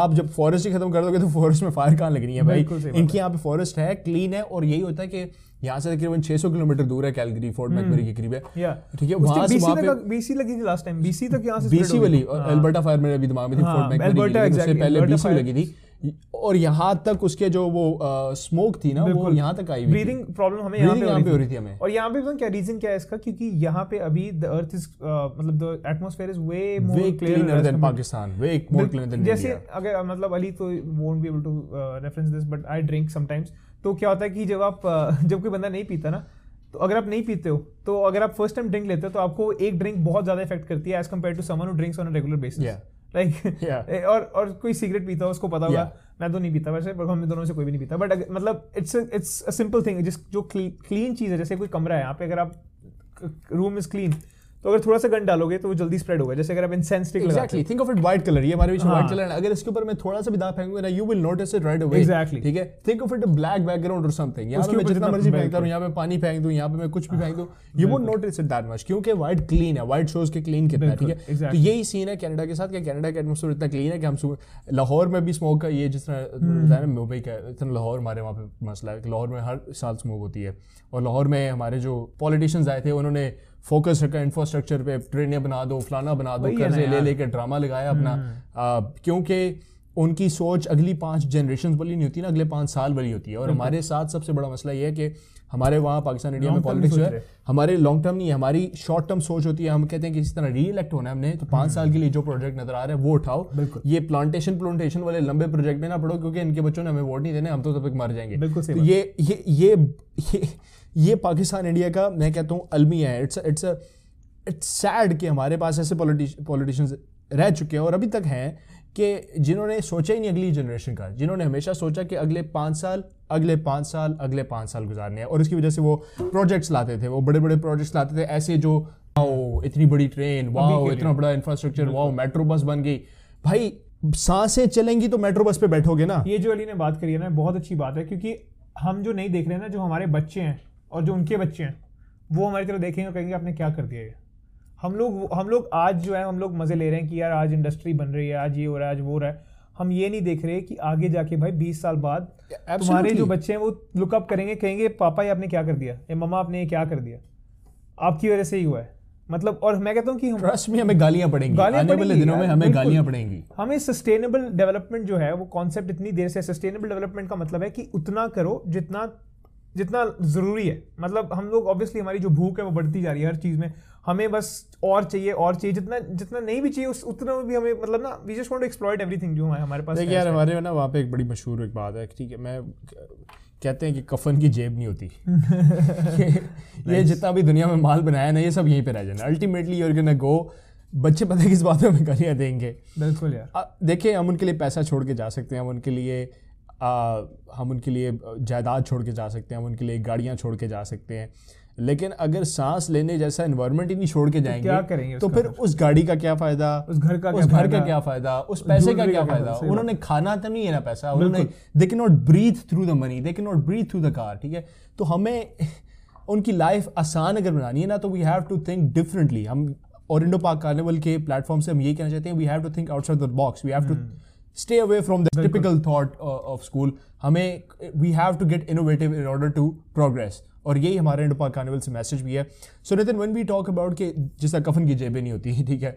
आप जब फॉरेस्ट ही खत्म कर दोगे तो फॉरेस्ट में फायर कहाँ लगनी है भाई? इनकी यहाँ पे फॉरेस्ट है क्लीन है और यही होता है कि यहाँ से तकरीबन 600 किलोमीटर दूर है कैलगरी फोर्ट मैकबरी के करीब है। ठीक है वहाँ से वहाँ पे बीसी लगी थी लास्ट टाइम बीसी तक यहाँ से बीसी वाली और अल्बर्टा एल्बर्टा फायर मेरे अभी दिमाग में थी फोर्ट मैकबरी exactly, पहले बीसी लगी थी। और यहाँ तक उसके जो वो स्मोक थी ना वो यहाँ तक आई ब्रीदिंग प्रॉब्लम हमें यहाँ पे यहाँ पे हो रही थी हमें। और यहाँ पे पता क्या रीजन क्या है इसका? क्योंकि यहाँ पे अभी द अर्थ इज़ मतलब the atmosphere is way more cleaner than Pakistan way more cleaner than जैसे अगर मतलब अली तो won't be able to reference this but I drink sometimes तो क्या होता है कि जब आप जब कोई बंदा नहीं पीता ना तो अगर आप नहीं पीते हो तो अगर आप फ़र्स्ट टाइम ड्रिंक लेते हो तो आपको एक ड्रिंक बहुत ज़्यादा इफ़ेक्ट करती है as compare to someone who drinks on regular basis. Like और और कोई सिगरेट पीता हो उसको पता होगा। मैं तो नहीं पीता वैसे पर हम दोनों से कोई भी नहीं पीता। बट मतलब it's it's a simple thing जिस जो क्लीन चीज़ है जैसे कोई कमरा है यहाँ पे अगर आप रूम इज़ क्लीन तो अगर थोड़ा सा गन डालोगे तो वो जल्दी स्प्रेड होगा जैसे अगर आप incense stick exactly think of it white colour ये हमारे बीच। व्हाइट कलर है। अगर इसके ऊपर मैं थोड़ा सा भी दाग फेंकूँगा ना you will notice it right away Exactly. ठीक है? Think of it a black background और समथिंग यहाँ पे मैं जितना मर्ज़ी। फेंकता हूँ। यहाँ पे पानी फेंक दूँ यहाँ पे मैं कुछ भी फेंक दूँ you won't notice it that much क्योंकि व्हाइट क्लीन है व्हाइट शोज़ के क्लीन कितना है ठीक है? तो यही सीन है कनाडा के साथ कि कनाडा का एटमोसफेयर इतना क्लीन है कि हम लाहौर में भी स्मोक का ये जिस तरह हम्म। मुंबई का इतना लाहौर हमारे वहाँ पे मसला है लाहौर में हर साल स्मोक होती है। और लाहौर में हमारे जो पॉलिटिशियंस आए थे उन्होंने फोकस रखा इंफ्रास्ट्रक्चर पे ट्रेनें बना दो फलाना बना दो कर्जे ले। हम्म। लेके ड्रामा लगाया अपना क्योंकि उनकी सोच अगली पाँच जनरेशन वाली नहीं होती ना अगले पाँच साल वाली होती है और हमारे साथ सबसे बड़ा मसला ये है कि हमारे वहाँ पाकिस्तान इंडिया में पॉलिटिक्स जो है हमारे लॉन्ग टर्म नहीं है हमारी शॉर्ट टर्म सोच होती है हम कहते हैं कि इस तरह री इलेक्ट होना है हमने तो पाँच साल के लिए जो प्रोजेक्ट नज़र आ रहा है वो उठाओ। हम्म। ये प्लांटेशन प्लांटेशन वाले लंबे प्रोजेक्ट में ना पढ़ो क्योंकि इनके बच्चों ने हमें वोट नहीं देने हम तो तब तक मर जाएँगे। बिल्कुल तो ये ये ये ये ये पाकिस्तान इंडिया का मैं कहता हूँ अलमिया है। इट्स इट्स इट्स सैड कि हमारे पास ऐसे पॉलिटिशियंस रह चुके हैं और अभी तक हैं कि जिन्होंने सोचा ही नहीं अगली जनरेशन का जिन्होंने हमेशा सोचा कि अगले पाँच साल अगले पाँच साल अगले पाँच साल गुजारने हैं। और इसकी वजह से वो प्रोजेक्ट्स लाते थे वो बड़े बड़े प्रोजेक्ट्स लाते थे ऐसे जो वाओ इतनी बड़ी ट्रेन वाओ इतना बड़ा इंफ्रास्ट्रक्चर वाओ मेट्रो बस बन गई। भाई साँसें चलेंगी तो मेट्रो बस पे बैठोगे ना? ये जो अली ने बात करी है ना बहुत अच्छी बात है क्योंकि हम जो नहीं देख रहे हैं ना जो हमारे बच्चे हैं और जो उनके बच्चे हैं वो हमारी तरफ़ देखेंगे और कहेंगे आपने क्या कर दिया ये? हम लोग हम लोग आज जो है हम लोग मज़े ले रहे हैं कि यार आज इंडस्ट्री बन रही है आज ये हो रहा है आज वो हो रहा है। हम ये नहीं देख रहे कि आगे जाके भाई बीस साल बाद तुम्हारे जो बच्चे हैं वो लुकअप करेंगे कहेंगे पापा ये आपने क्या कर दिया? या मम्मा आपने ये क्या कर दिया? आपकी वजह से ही हुआ है। मतलब और मैं कहता हूँ कि हम ट्रस्ट में हमें गालियाँ पड़ेंगी। गालियाँ आने वाले दिनों में हमें। गालियाँ पड़ेंगी। हमें सस्टेनेबल डेवलपमेंट जो है वो कॉन्सेप्ट इतनी देर से सस्टेनेबल डेवलपमेंट का मतलब है कि उतना करो जितना जितना ज़रूरी है। मतलब हम लोग ऑब्वियसली हमारी जो भूख है वो बढ़ती जा रही है हर चीज़ में। हमें बस और चाहिए और चाहिए। जितना जितना नहीं भी चाहिए उस उतना भी हमें मतलब ना we just want to exploit everything जो है हमारे पास देखिए यार हमारे ना वहाँ पे एक बड़ी मशहूर एक बात है ठीक है मैं कहते हैं कि कफन की जेब नहीं होती। ये, ये जितना भी दुनिया में माल बनाया ना ये सब यहीं पे रह जाना अल्टीमेटली यूर गोना गो बच्चे पता है किस बात में गालियाँ देंगे। बिल्कुल यार। देखिए हम उनके लिए पैसा छोड़ के जा सकते हैं हम उनके लिए आ, हम उनके लिए जायदाद छोड़ के जा सकते हैं हम उनके लिए गाड़ियाँ छोड़ के जा सकते हैं। लेकिन अगर सांस लेने जैसा इन्वायरमेंट ही नहीं छोड़ के जाएँगे क्या करेंगे तो फिर उस गाड़ी का क्या फ़ायदा? उस घर का उस क्या घर का फ़ायदा? क्या फ़ायदा? उस पैसे का क्या फ़ायदा? उन्होंने खाना तो नहीं है ना पैसा उन्होंने they can not breathe through the money they can not breathe through the car ठीक है? तो हमें उनकी लाइफ आसान अगर बनानी है ना तो we have to think differently हम और इंडो पाक कार्निवल के प्लेटफॉर्म से हम ये कहना चाहते हैं we have to think outside the box we have to stay away from the typical thought of school हमें we have to get innovative in order to progress और यही हमारे इंडो पाक कार्निवल से मैसेज भी है। So Nitin when we talk about कि जिस तरह कफन की जेबें नहीं होती ठीक है?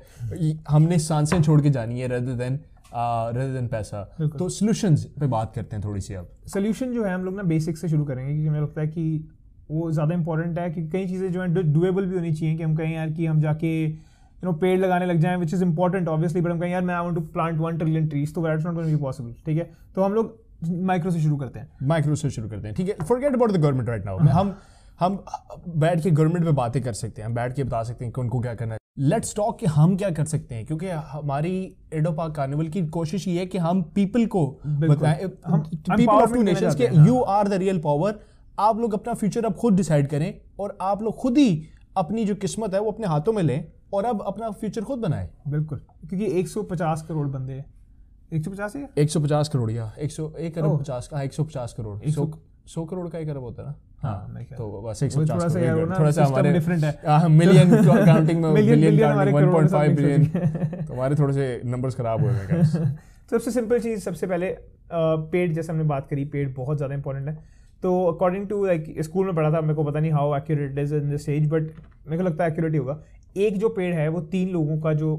हमने साँसें छोड़ के जानी है रेदर देन रेदर देन पैसा। तो सोल्यूशंस पे बात करते हैं थोड़ी सी अब। सोल्यूशन जो है हम लोग ना बेसिक से शुरू करेंगे क्योंकि मुझे लगता है कि वो ज़्यादा इंपॉर्टेंट है कि कई चीज़ें जो हैं डुएबल भी होनी चाहिए कि हम कहें यार कि हम जाके यू नो पेड़ लगाने लग जाएँ which is important obviously but हम कहें यार मैं I want to plant one trillion trees तो that's not going be possible ठीक है? तो हम लोग माइक्रो से शुरू करते हैं। माइक्रो से शुरू करते हैं ठीक है? Forget about the government right now हम हम बैठ के गवर्नमेंट पे बातें कर सकते हैं हम बैठ के बता सकते हैं कि उनको क्या करना है। लेट्स टॉक कि हम क्या कर सकते हैं क्योंकि हमारी एडोपा कार्निवल की कोशिश ये है कि हम पीपल को बताएँ। पीपल ऑफ़ टू नेशंस के। You are the real power आप लोग अपना फ्यूचर अब खुद डिसाइड करें और आप लोग खुद ही अपनी जो किस्मत है वो अपने हाथों में लें और अब अपना फ्यूचर खुद बनाएँ। बिल्कुल क्योंकि 150 करोड़ बंदे हैं 150 है 150 करोड़ या 100 एक अरब। 50 का 150 करोड़। एक सौ- 100 100 करोड़ का एक अरब होता है ना? हाँ, तो बस वो 150 थोड़ा सा करोड़। यार वो एक थोड़ा सा system हमारे different है। मिलियन काउंटिंग में Million- बिलियन million हमारे काउंटिंग 1.5 हो। बिलियन तो हमारे थोड़े से नंबर्स खराब हुए हैं सबसे सिंपल चीज़ सबसे पहले पेड जैसे हमने बात करी पेड बहुत ज़्यादा इंपॉर्टेंट है। तो अकॉर्डिंग टू लाइक स्कूल में पढ़ा था मेरे को पता नहीं how accurate is in this as but मेरे को लगता है एक्यूरेट ही होगा। एक जो पेड़ है वो तीन लोगों का जो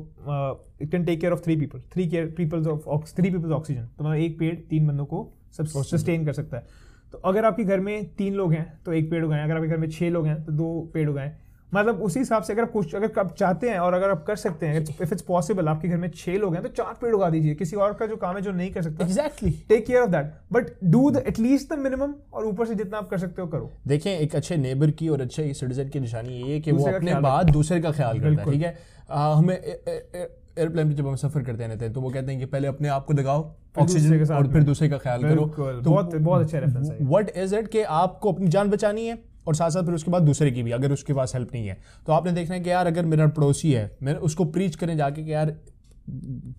it can take care of three people three care peoples of three peoples oxygen तो मतलब एक पेड़ तीन बंदों को सब सस्टेन कर सकता है। तो अगर आपके घर में तीन लोग हैं तो एक पेड़ उगाएँ। अगर आपके घर में छः लोग हैं तो दो पेड़ उगाएँ। मतलब उसी हिसाब से अगर आप कुछ अगर आप चाहते हैं और अगर आप कर सकते हैं इफ़ इट्स पॉसिबल आपके घर में छः लोग हैं तो चार पेड़ उगा दीजिए। किसी और का जो काम है जो नहीं कर सकता exactly take care of that but do the at least the minimum और ऊपर से जितना आप कर सकते हो करो। देखें एक अच्छे नेबर की और अच्छे सिटीजन की निशानी ये है कि वो अपने बाद दूसरे का ख्याल करता है ठीक है? हमें एयरप्लेन में जब हम सफ़र करते रहते हैं तो वो कहते हैं कि पहले अपने आप को लगाओ ऑक्सीजन और फिर दूसरे का ख्याल करो। तो बहुत बहुत अच्छा रेफरेंस है। वट इज़ इट कि आपको अपनी जान बचानी है? और साथ साथ फिर उसके बाद दूसरे की भी, अगर उसके पास हेल्प नहीं है। तो आपने देखना है कि यार, अगर मेरा पड़ोसी है, मैं उसको प्रीच करने जाके कि यार,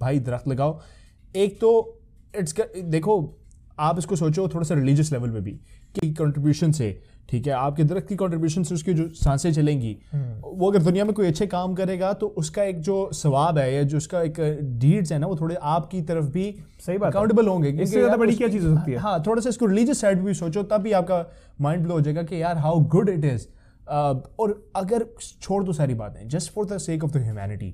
भाई दरख्त लगाओ। एक तो इट्स देखो, आप इसको सोचो थोड़ा सा रिलीजियस लेवल पे भी, कि कंट्रीब्यूशन से। ठीक है आपके दरख्त की कॉन्ट्रीब्यूशन से उसकी जो साँसें चलेंगी हम्म। वो अगर दुनिया में कोई अच्छे काम करेगा तो उसका एक जो सवाब है या जो उसका एक डीड्स है ना वो थोड़े आपकी तरफ़ भी सही बात। अकाउंटेबल होंगे इससे ज़्यादा बड़ी क्या चीज़ हो सकती है? हाँ थोड़ा सा इसको रिलीजियस साइड भी सोचो तब भी आपका माइंड ब्लो हो जाएगा कि यार हाउ गुड इट इज़ और अगर छोड़ दो सारी बातें just for the sake of the humanity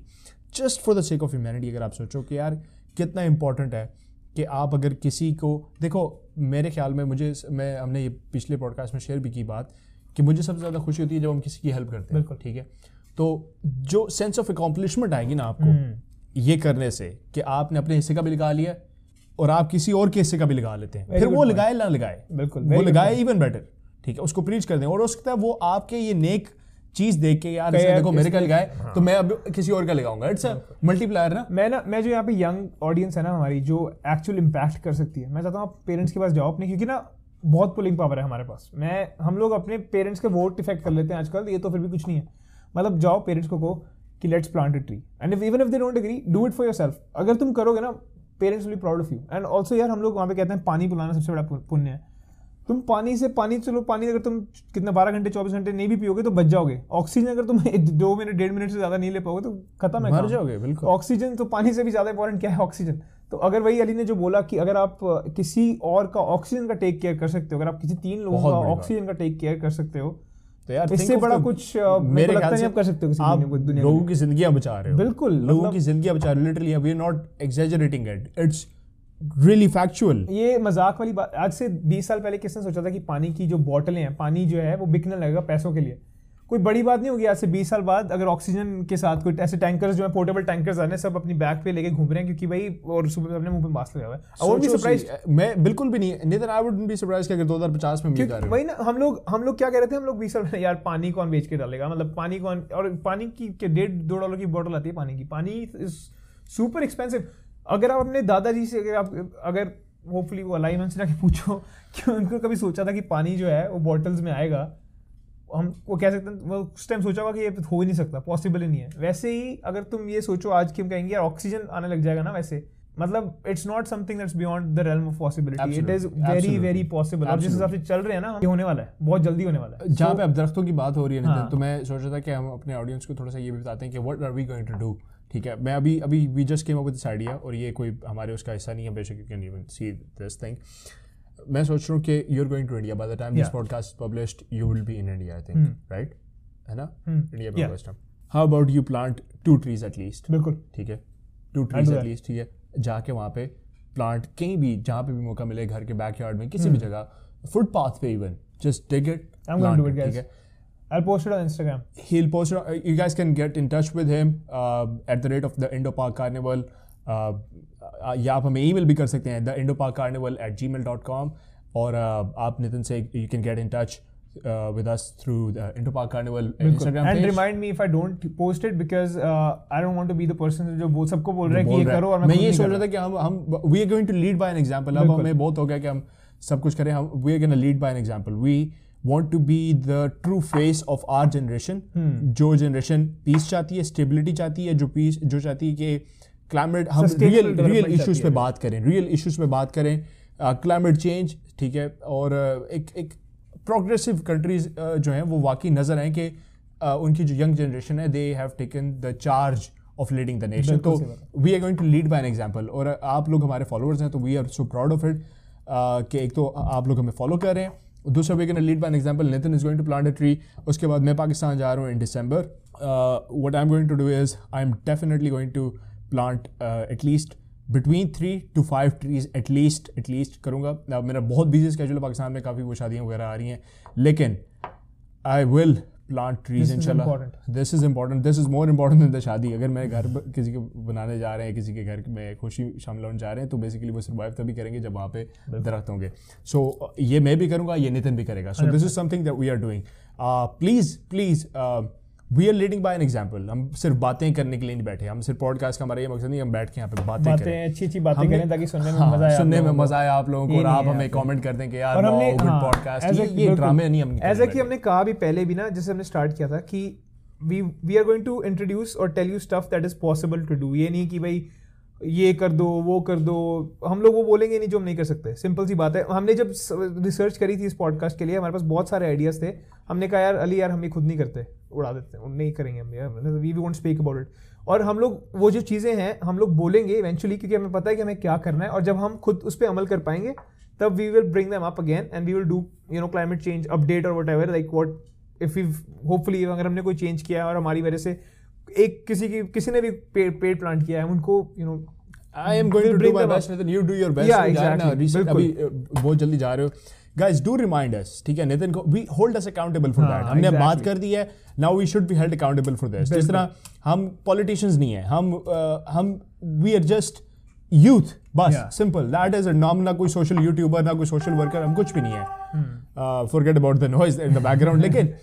just for the sake of the अगर आप सोचो कि यार कितना इंपॉर्टेंट है कि आप अगर किसी को देखो मेरे ख्याल में मुझे मैं हमने ये पिछले पॉडकास्ट में शेयर भी की बात कि मुझे सबसे ज़्यादा खुशी होती है जब हम किसी की हेल्प करते हैं। बिल्कुल। ठीक है? तो जो सेंस ऑफ़ अकॉम्पलिशमेंट आएगी ना आपको हम्म। ये करने से कि आपने अपने हिस्से का भी लगा लिया और आप किसी और के हिस्से का भी लगा लेते हैं। Very फिर वो लगाए ना लगाए। बिल्कुल, वो लगाए इवन बेटर ठीक है? उसको प्रीच कर दें और हो सकता है वो आपके ये नेक चीज़ देख के यार इसने देखो मेरे का इसने- लगाए तो मैं अब किसी और का लगाऊँगा इट्स अ मल्टीप्लायर ना। मैं ना मैं जो यहाँ पे यंग ऑडियंस है ना हमारी जो एक्चुअल इम्पैक्ट कर सकती है मैं चाहता हूँ आप पेरेंट्स के पास जाओ अपने क्योंकि ना बहुत पुलिंग पावर है हमारे पास। मैं हम लोग अपने पेरेंट्स के वोट इफ़ेक्ट कर लेते हैं आजकल ये तो फिर भी कुछ नहीं है। मतलब जाओ पेरेंट्स को कहो कि let's plant a tree and if even if they don't agree do it for yourself अगर तुम करोगे ना parents will be proud of you and also यार हम लोग वहाँ पे कहते हैं पानी पिलाना सबसे बड़ा पुण्य है। तुम पानी से पानी चलो पानी अगर तुम कितना बारह घंटे चौबीस घंटे नहीं भी पियोगे तो बच जाओगे। ऑक्सीजन अगर तुम दो मिनट डेढ़ मिनट से ज़्यादा नहीं ले पाओगे तो खत्म है मर जाओगे बिल्कुल। ऑक्सीजन तो पानी से भी ज़्यादा इंपॉर्टेंट क्या है? ऑक्सीजन। तो अगर वही अली ने जो बोला कि अगर आप किसी और का ऑक्सीजन का टेक केयर कर सकते हो अगर आप किसी तीन लोगों का ऑक्सीजन का टेक केयर कर सकते हो तो यार इससे बड़ा कुछ, मेरे लगता नहीं आप कर सकते हो किसी आप दुनिया लोगों की। जिंदगियाँ बचा रहे हो। बिल्कुल, लोगों मतलब- की जिंदगियाँ बचा रहे हो। Literally we are not exaggerating it it's really factual ये मज़ाक वाली बात आज से 20 साल पहले किसने सोचा था कि पानी की जो बॉटलें हैं पानी जो है वो बिकने लगेगा पैसों के लिए? कोई बड़ी बात नहीं होगी आज से 20 साल बाद अगर ऑक्सीजन के साथ कोई ऐसे टैंकर्स जो है पोर्टेबल टैंकर्स आने सब अपनी बैग पे लेके घूम रहे हैं क्योंकि भाई और सुबह में अपने मुँह पे मास्क लगा हुआ है। बी सोचो सरप्राइज़ मैं बिल्कुल भी नहीं neither I would be surprise कि अगर 2050 में मीट आ क्योंकि रहे वही ना हम लोग हम लोग क्या कह रहे थे हम लोग बीस साल पहले यार पानी कौन बेच के डालेगा? मतलब पानी कौन और पानी की डेढ़ दो डॉलर की बॉटल आती है पानी की। पानी सुपर एक्सपेंसिव अगर आप अपने दादाजी से अगर आप अगर होपफुली वो अलाई मंसना के पूछो कि उनको कभी सोचा था कि पानी जो है वो बॉटल्स में आएगा हम वो कह सकते हैं वो उस टाइम सोचा होगा कि ये हो ही नहीं सकता पॉसिबल ही नहीं है। वैसे ही अगर तुम ये सोचो आज की हम कहेंगे यार ऑक्सीजन आने लग जाएगा ना वैसे मतलब it's not something that's beyond the realm of possibility it is very very possible अब जिस हिसाब से चल रहे हैं ना ये होने वाला है बहुत जल्दी होने वाला है। जहाँ So, पे अब दरख्तों की बात हो रही है हाँ। तो मैं सोच रहा था कि हम अपने ऑडियंस को थोड़ा सा ये भी बताते हैं कि what are we going to do ठीक है मैं अभी अभी we just came up with this idea और ये कोई हमारे उसका हिस्सा नहीं है बेशक you can even see this thing मैं सोच रहा हूँ कि you are going to India by the time this. Podcast published you will be in India I think Hmm. Right है ना Hmm. India Yeah. First time how about you plant two trees at least बिल्कुल ठीक है to trees that. At least ठीक है जाके वहाँ पे प्लांट कहीं भी जहाँ पे भी मौका मिले घर के बैकयार्ड में किसी भी जगह फुटपाथ पे even just take it Hmm. I'm gonna do it, ठीक guys. है I'll post it on Instagram. he'll post it- uh, you guys can get in touch with him uh, at the rate of the Indo Park Carnival uh, uh, या आप हमें email भी कर सकते हैं the Interpark Carnival at Gmail dot com और uh, आप नितिन से you can get in touch uh, with us through the Interpark Carnival Instagram and page. Remind me if I don't post it because I don't want to be the person जो वो सबको बोल रहा है कि बोल ये रहा है। करो और मैं मैं खुद ये नहीं सोच कर रहा था कि हम हम we are going to lead by an example अब बिल्कुल। हमें बहुत हो गया कि हम सब कुछ करें हम we are gonna lead by an example we want to be the true face of our generation. जो जनरेशन पीस चाहती है स्टेबिलिटी चाहती है जो पीस जो चाहती है कि क्लाइमेट हम रियल रियल इश्यूज़ पे बात करें रियल इश्यूज़ पे बात करें क्लाइमेट चेंज ठीक है और uh, एक एक प्रोग्रेसिव कंट्रीज़ जो हैं वो वाकई नज़र आए कि uh, उनकी जो यंग जनरेशन है they have taken the charge of leading the nation तो we are going to lead by an example और आप लोग हमारे फॉलोअर्स हैं तो we are so proud of it कि एक तो आप लोग हमें फॉलो कर रहे हैं। दूसरा we can lead by example Nitin is going to plant a tree उसके बाद मैं पाकिस्तान जा रहा हूँ in December what I am going to do is I am definitely going to plant at least between three two five trees at least at least करूँगा. मेरा बहुत busy schedule है पाकिस्तान में, काफ़ी वो शादियाँ वगैरह आ रही हैं. लेकिन I will plant trees This is इंशाल्लाह this is important this is more important than the शादी अगर मैं घर किसी के बनाने जा रहे हैं किसी के घर में खुशी शामिल होने जा रहे हैं तो बेसिकली वो सर्वाइव तभी करेंगे जब वहाँ पे दरख्त होंगे सो ये मैं भी करूँगा ये नितिन भी करेगा so this is something that we are doing please please we are leading by an example हम सिर्फ़ बातें करने के लिए नहीं बैठे। हम सिर्फ़ पॉडकास्ट का हमारा ये मकसद नहीं हम बैठ के यहाँ पे बातें करें बातें अच्छी अच्छी बातें करें ताकि सुनने में हाँ, मज़ा आए सुनने में मज़ा आया आप लोगों को और आप हमें कमेंट कर दें कि यार हमने गुड हाँ, पॉडकास्ट ये ड्रामे नहीं हम ऐसा कि हमने कहा भी पहले भी ना जैसे हमने स्टार्ट किया था कि we we are going to introduce और tell you stuff that is possible to do ये नहीं कि भाई ये कर दो वो कर दो। हम लोग वो बोलेंगे नहीं जो हम नहीं कर सकते। सिंपल सी बात है। हमने जब रिसर्च करी थी इस पॉडकास्ट के लिए हमारे पास बहुत सारे आइडियाज़ थे। हमने कहा यार अली यार हम ये खुद नहीं करते। उड़ा देते हैं नहीं करेंगे हम यार we won't speak about it और हम लोग वो जो चीज़ें हैं हम लोग बोलेंगे इवेंचुअली क्योंकि हमें पता है कि हमें क्या करना है और जब हम खुद उस पर अमल कर पाएँगे तब we will bring them up again and we will do you know climate change update और whatever like what if you hopefully अगर हमने कोई चेंज किया है और हमारी वजह से एक किसी की किसी ने भी पेड़ पेड़ प्लांट किया है उनको you know I am going to do my. Best Nitin you do your best exactly. Recent अभी बहुत जल्दी जा रहे हो. गाइस डू रिमाइंड अस ठीक है? नितिन को we hold us accountable for that हमने exactly. बात कर दी है now we should be held accountable for this जिस तरह हम पॉलिटिशियंस नहीं है हम अ, हम वी आर जस्ट यूथ बस सिंपल दैट इज़ नाम ना कोई सोशल यूट्यूबर ना कोई सोशल वर्कर हम कुछ भी नहीं है। Forget about the noise in the background लेकिन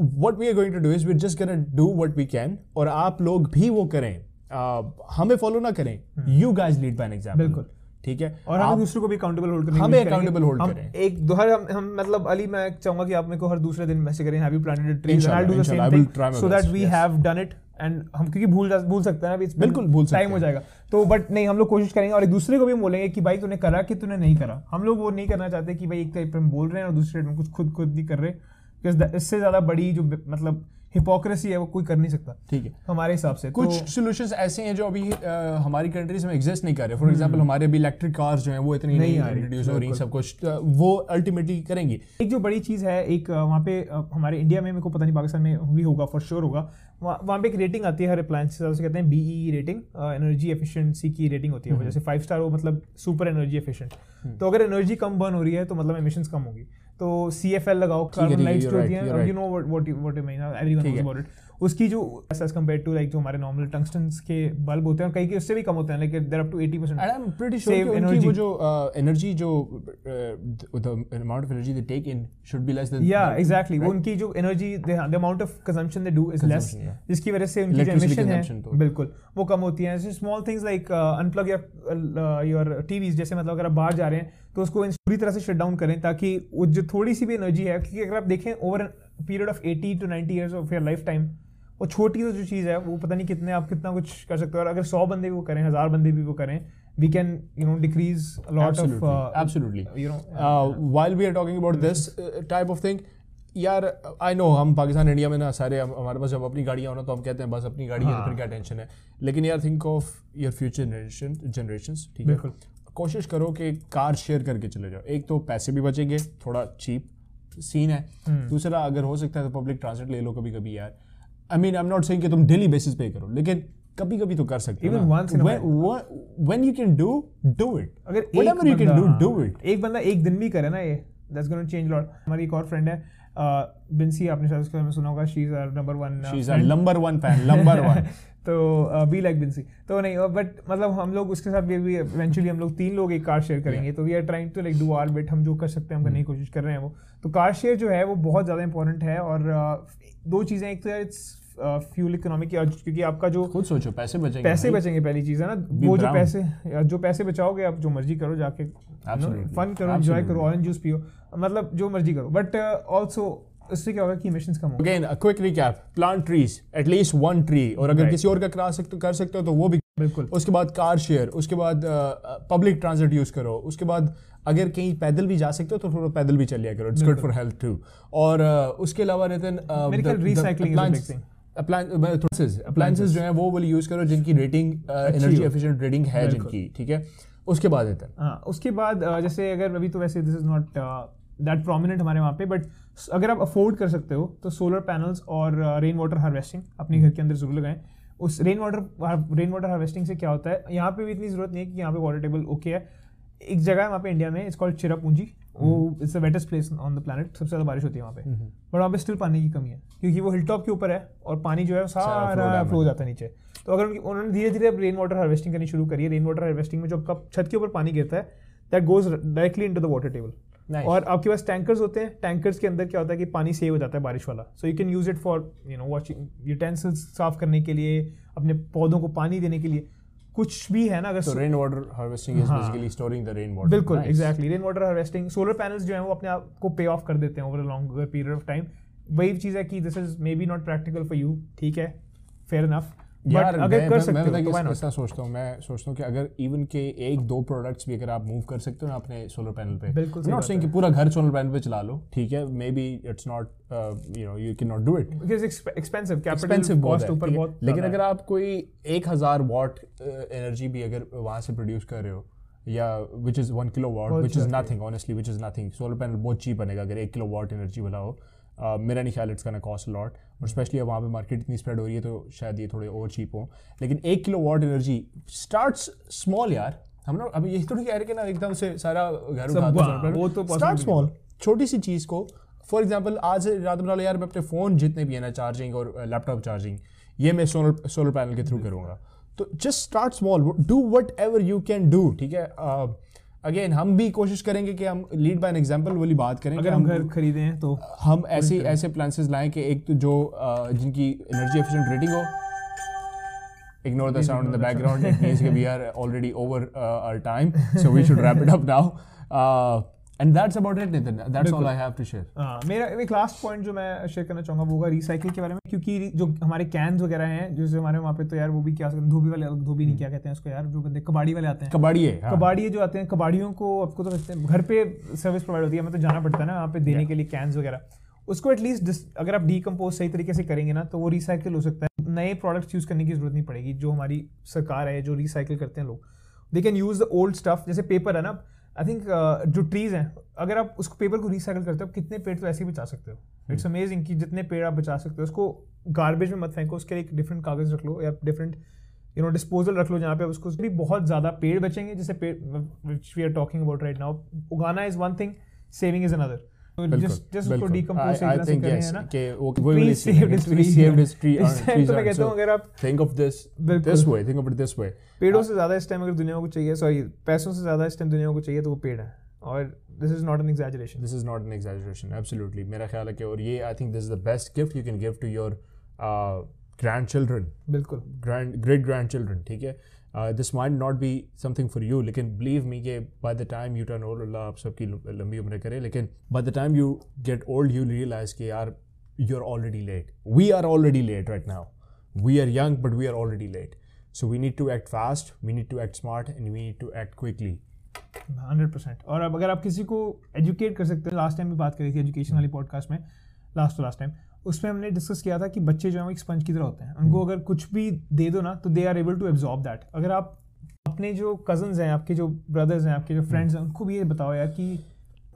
what we are going to do is we just going to do what we can और आप लोग भी वो करें। uh, हमें फॉलो ना करें। You guys lead by an example बिल्कुल। ठीक है? और हम आप- दूसरों को भी अकाउंटेबल होल्ड करने की हमें hold हम करें। एक दो हर हम, हम मतलब अली मैं चाहूँगा कि आप मेरे को हर दूसरे दिन मैसेज करें have you planted a tree and I Inshallah, do the same thing so that we have done it and हम क्योंकि भूल जा- भूल सकते हैं ना अभी बिल्कुल, भूल सकते टाइम हो जाएगा। तो बट नहीं हम लोग कोशिश करेंगे और एक दूसरे को भी बोलेंगे कि भाई तूने करा कि तूने नहीं करा? हम लोग वो नहीं करना चाहते कि भाई एक टाइप पे हम बोल रहे हैं और दूसरे में कुछ खुद खुद नहीं कर रहे इससे ज़्यादा बड़ी जो मतलब हिपोक्रेसी है वो कोई कर नहीं सकता। ठीक है। हमारे हिसाब से कुछ तो सॉल्यूशंस ऐसे हैं जो अभी uh, हमारी कंट्रीज़ में एग्जिस्ट नहीं कर रहे। फॉर एग्जांपल हमारे अभी इलेक्ट्रिक कार्स जो हैं वो इतनी हम्म। नहीं नहीं आ रही, इंट्रोड्यूस हो रही सब कुछ। uh, वो अल्टीमेटली करेंगी। एक जो बड़ी चीज़ है एक वहाँ पे हमारे इंडिया में मेरे को पता नहीं पाकिस्तान में भी होगा फॉर श्योर होगा। वहाँ पे एक रेटिंग आती है हर अप्लायंस से कहते हैं बीई रेटिंग एनर्जी एफिशिएंसी की रेटिंग होती है। जैसे फाइव स्टार हो मतलब सुपर एनर्जी एफिशिएंट तो अगर एनर्जी कम बर्न हो रही है तो मतलब एमिशंस कम होगी। तो सी एफ़ एल लगाओ कार्बन लाइट्स जो होती हैं you know what what you mean everyone knows. About it उसकी जो एज कंपेयर टू लाइक जो हमारे नॉर्मल टंगस्टन्स के बल्ब होते हैं और कई के उससे भी कम होते हैं like there up to 80% And I'm pretty sure Save कि वो जो एनर्जी जो uh, the amount of energy they take in should be less या एग्जैक्टली वो उनकी जो energy the amount of consumption they do is less जिसकी वजह से उनकी जो एमिशन है तो- बिल्कुल वो कम होती है। Small things like unplug your your TVs जैसे मतलब अगर आप बाहर जा रहे हैं तो उसको पूरी तरह से शट डाउन करें ताकि वो जो थोड़ी सी भी एनर्जी है क्योंकि अगर आप देखें over period of 80 to 90 years of your lifetime वो छोटी सी जो चीज़ है वो पता नहीं कितने आप कितना कुछ कर सकते हो और अगर सौ बंदे भी वो करें हज़ार बंदे भी वो करें we can you know decrease lot Absolutely, of absolutely. No uh, while we are talking about this uh, type of thing यार आई नो हम पाकिस्तान इंडिया में ना सारे हमारे पास जब अपनी गाड़ियाँ होना तो हम कहते हैं बस अपनी गाड़ी है तो हाँ। फिर क्या टेंशन है लेकिन यार think of your future generation generation ठीक है। कोशिश करो कि कार शेयर करके चले जाओ एक तो पैसे भी बचेंगे थोड़ा चीप सीन है हम्म। दूसरा अगर हो सकता है तो पब्लिक ट्रांसपोर्ट ले लो कभी कभी यार I mean I am not saying कि तुम डेली बेसिस पे करो लेकिन कभी कभी तो कर सकते हो Even ना। once in a When- what- when you can do do अगर whatever you can do do it एक बंदा एक दिन भी करे ना ये दैट्स गोना चेंज लॉट हमारी एक और फ्रेंड है बिंसी आपने शायद उसके बारे में सुना होगा she is our number one She's a number one fan, number one. तो बी लाइक बिंसी तो नहीं बट मतलब हम लोग उसके साथ भी इवेंचुअली हम लोग तीन लोग एक कार शेयर करेंगे. तो we are trying to like do our bit हम जो कर सकते हैं हम करने की कोशिश कर रहे हैं वो. तो कार शेयर जो है वो बहुत ज़्यादा इंपॉर्टेंट है और uh, दो चीज़ें एक तो इट्स फ्यूल इकोनॉमिक क्योंकि आपका जो खुद सोचो पैसे बचेंगे पैसे बचेंगे पहली चीज़ है ना? वो जो पैसे जो पैसे बचाओगे आप जो मर्ज़ी करो जाके फन करो एंजॉय करो ऑरेंज जूस पियो. मतलब जो मर्ज़ी करो. बट ऑल्सो इससे क्या होगा कि इमिशंस कम होंगे। Again quick recap plant trees at least one tree और अगर Right. किसी और का करा सकते कर सकते हो तो वो भी बिल्कुल। उसके बाद कार शेयर उसके बाद पब्लिक ट्रांसपोर्ट यूज़ करो। उसके बाद अगर कहीं पैदल भी जा सकते हो तो थोड़ा पैदल भी चल लिया करो it's good for health too और uh, उसके अलावा रहते big thing. अप्लायंसेस जो है वो वाली यूज़ करो जिनकी रेटिंग एनर्जी एफिशिएंट रेटिंग है जिनकी ठीक है? उसके बाद रहते हैं। हाँ उसके बाद जैसे अगर अभी तो वैसे this is not that prominent हमारे वहाँ पे बट अगर आप अफोर्ड कर सकते हो तो सोलर पैनल्स और रेन वाटर हार्वेस्टिंग अपने घर के अंदर ज़रूर लगाएँ। उस rain water rain water harvesting से क्या होता है? यहाँ पे भी इतनी ज़रूरत नहीं है कि यहाँ पे वाटर टेबल ओके है। एक जगह है वहाँ पे इंडिया में इट्स कॉल्ड चिरापूंजी वो it's the wettest place on the planet सबसे ज़्यादा बारिश होती है वहाँ पे। बट वहाँ पे स्टिल पानी की कमी है क्योंकि वो हिल टॉप के ऊपर है और पानी जो है सारा फ्लो है। जाता है नीचे। तो अगर उन्होंने धीरे धीरे अब रेन वाटर हार्वेस्टिंग करनी शुरू करी है रेन वाटर हार्वेस्टिंग में जो आपका छत के ऊपर पानी गिरता है that goes directly into the water table Nice. और आपके पास टैंकर्स होते हैं। टैंकर्स के अंदर क्या होता है कि पानी सेव हो जाता है बारिश वाला। So you can use it for you know washing utensils साफ़ करने के लिए अपने पौधों को पानी देने के लिए। कुछ भी है ना अगर rain water harvesting is. Basically storing the rain water बिल्कुल exactly rain water harvesting solar panels जो है वो अपने आप को पे ऑफ़ कर देते हैं over a long period of time वही चीज़ है कि this is maybe not practical for you ठीक है? फेयर इनफ यार अगर कर सकते मैं हो तो? ऐसा सोचता हूँ मैं सोचता हूँ कि अगर इवन के एक दो प्रोडक्ट्स भी अगर आप मूव कर सकते हो ना अपने सोलर पैनल पे बिल्कुल नॉट सेइंग कि पूरा घर सोलर पैनल पे चला लो ठीक है maybe it's not you know you can not do it expensive cost है ऊपर बहुत लेकिन अगर आप कोई एक हज़ार वॉट एनर्जी भी अगर वहाँ से प्रोड्यूस कर रहे हो या which is one kilowatt which is nothing honestly which is nothing solar panel बहुत चीप बनेगा अगर एक किलो वॉट एनर्जी वाला हो Uh, मेरा नहीं ख्याल इट्स का कॉस्ट लॉट और स्पेशली अब वहाँ पे मार्केट इतनी स्प्रेड हो रही है तो शायद ये थोड़े और चीप हो. लेकिन एक kilowatt energy starts small यार. हम लोग अभी यही थोड़ी कह रहे कि ना एकदम से सारा घर हाँ, वो तो भी small. छोटी सी चीज़ को फॉर एग्ज़ाम्पल आज रात बना लो यार मैं अपने फ़ोन जितने भी है ना चार्जिंग और लैपटॉप चार्जिंग ये मैं सोलर सोलर पैनल के थ्रू करूँगा. तो just start small do whatever you can do ठीक है? अगेन हम भी कोशिश करेंगे कि हम लीड बाय एग्जांपल वाली बात करें अगर हम घर खरीदें तो हम ऐसे ऐसे प्लानसेज लाएँ कि एक तो जो जिनकी एनर्जी एफिशिएंट रेटिंग हो ignore the sound in the background we are already over our time so we should wrap it up now and that's about it Nathan that's all I have to share. हाँ, मेरा एक last point जो मैं share करना चाहूँगा वो होगा recycle के बारे में क्योंकि जो हमारे कैंस वगैरह हैं जैसे हमारे वहाँ पे तो यार वो भी क्या धोबी वाले धोबी नहीं क्या कहते हैं उसको यार जो बंदे कबाड़ी वाले आते हैं। कबाड़ी है हाँ। कबाड़िए जो आते हैं कबाड़ियों को आपको तो घर पे सर्विस प्रोवाइड होती है हमें तो जाना पड़ता है ना वहाँ पे देने के लिए कैंस वगैरह। उसको एटलीस्ट अगर आप डीकम्पोज सही तरीके से करेंगे ना तो वो रिसाइकिल हो सकता है। नए प्रोडक्ट्स यूज़ करने की ज़रूरत नहीं पड़ेगी जो हमारी सरकार है जो रिसाइकिल करते हैं लोग। They can use the old stuff जैसे पेपर है ना आई थिंक जो ट्रीज हैं अगर आप उसको पेपर को रिसाइकिल करते हो आप कितने पेड़ तो ऐसे ही बचा सकते हो। इट्स अमेजिंग कि जितने पेड़ आप बचा सकते हो उसको गार्बेज में मत फेंको उसके लिए एक डिफरेंट कागज़ रख लो या डिफरेंट यू नो डिस्पोजल रख लो जहाँ पे आप उसको भी बहुत ज़्यादा पेड़ बचेंगे जैसे पेड़ which we are talking about right now उगाना is one thing saving is another दुनिया को चाहिए सॉरी पैसों से ज़्यादा दुनिया को चाहिए तो पेड़ है। और this is not an this is not an exaggeration absolutely मेरा best gift you grand children बिल्कुल ग्रैंड ग्रेट ग्रैंड चिल्ड्रन ठीक है? uh, this might not be something for you लेकिन believe me कि by the time you turn old अल्लाह आप सबकी लंबी उम्र करे लेकिन by the time you get old you realize कि यार you're already late we are already late right now we are young but we are already late so we need to act fast we need to act smart and we need to act quickly hundred percent और अब अगर आप किसी को educate कर सकते हैं last time भी बात करी थी एजुकेशन वाली पॉडकास्ट में लास्ट टू लास्ट टाइम उसमें हमने डिस्कस किया था कि बच्चे जो है वो एक स्पंज की तरह होते हैं। उनको अगर कुछ भी दे दो ना तो they are able to absorb that अगर आप अपने जो कजन्स हैं आपके जो ब्रदर्स हैं आपके जो फ्रेंड्स हैं उनको भी ये बताओ यार कि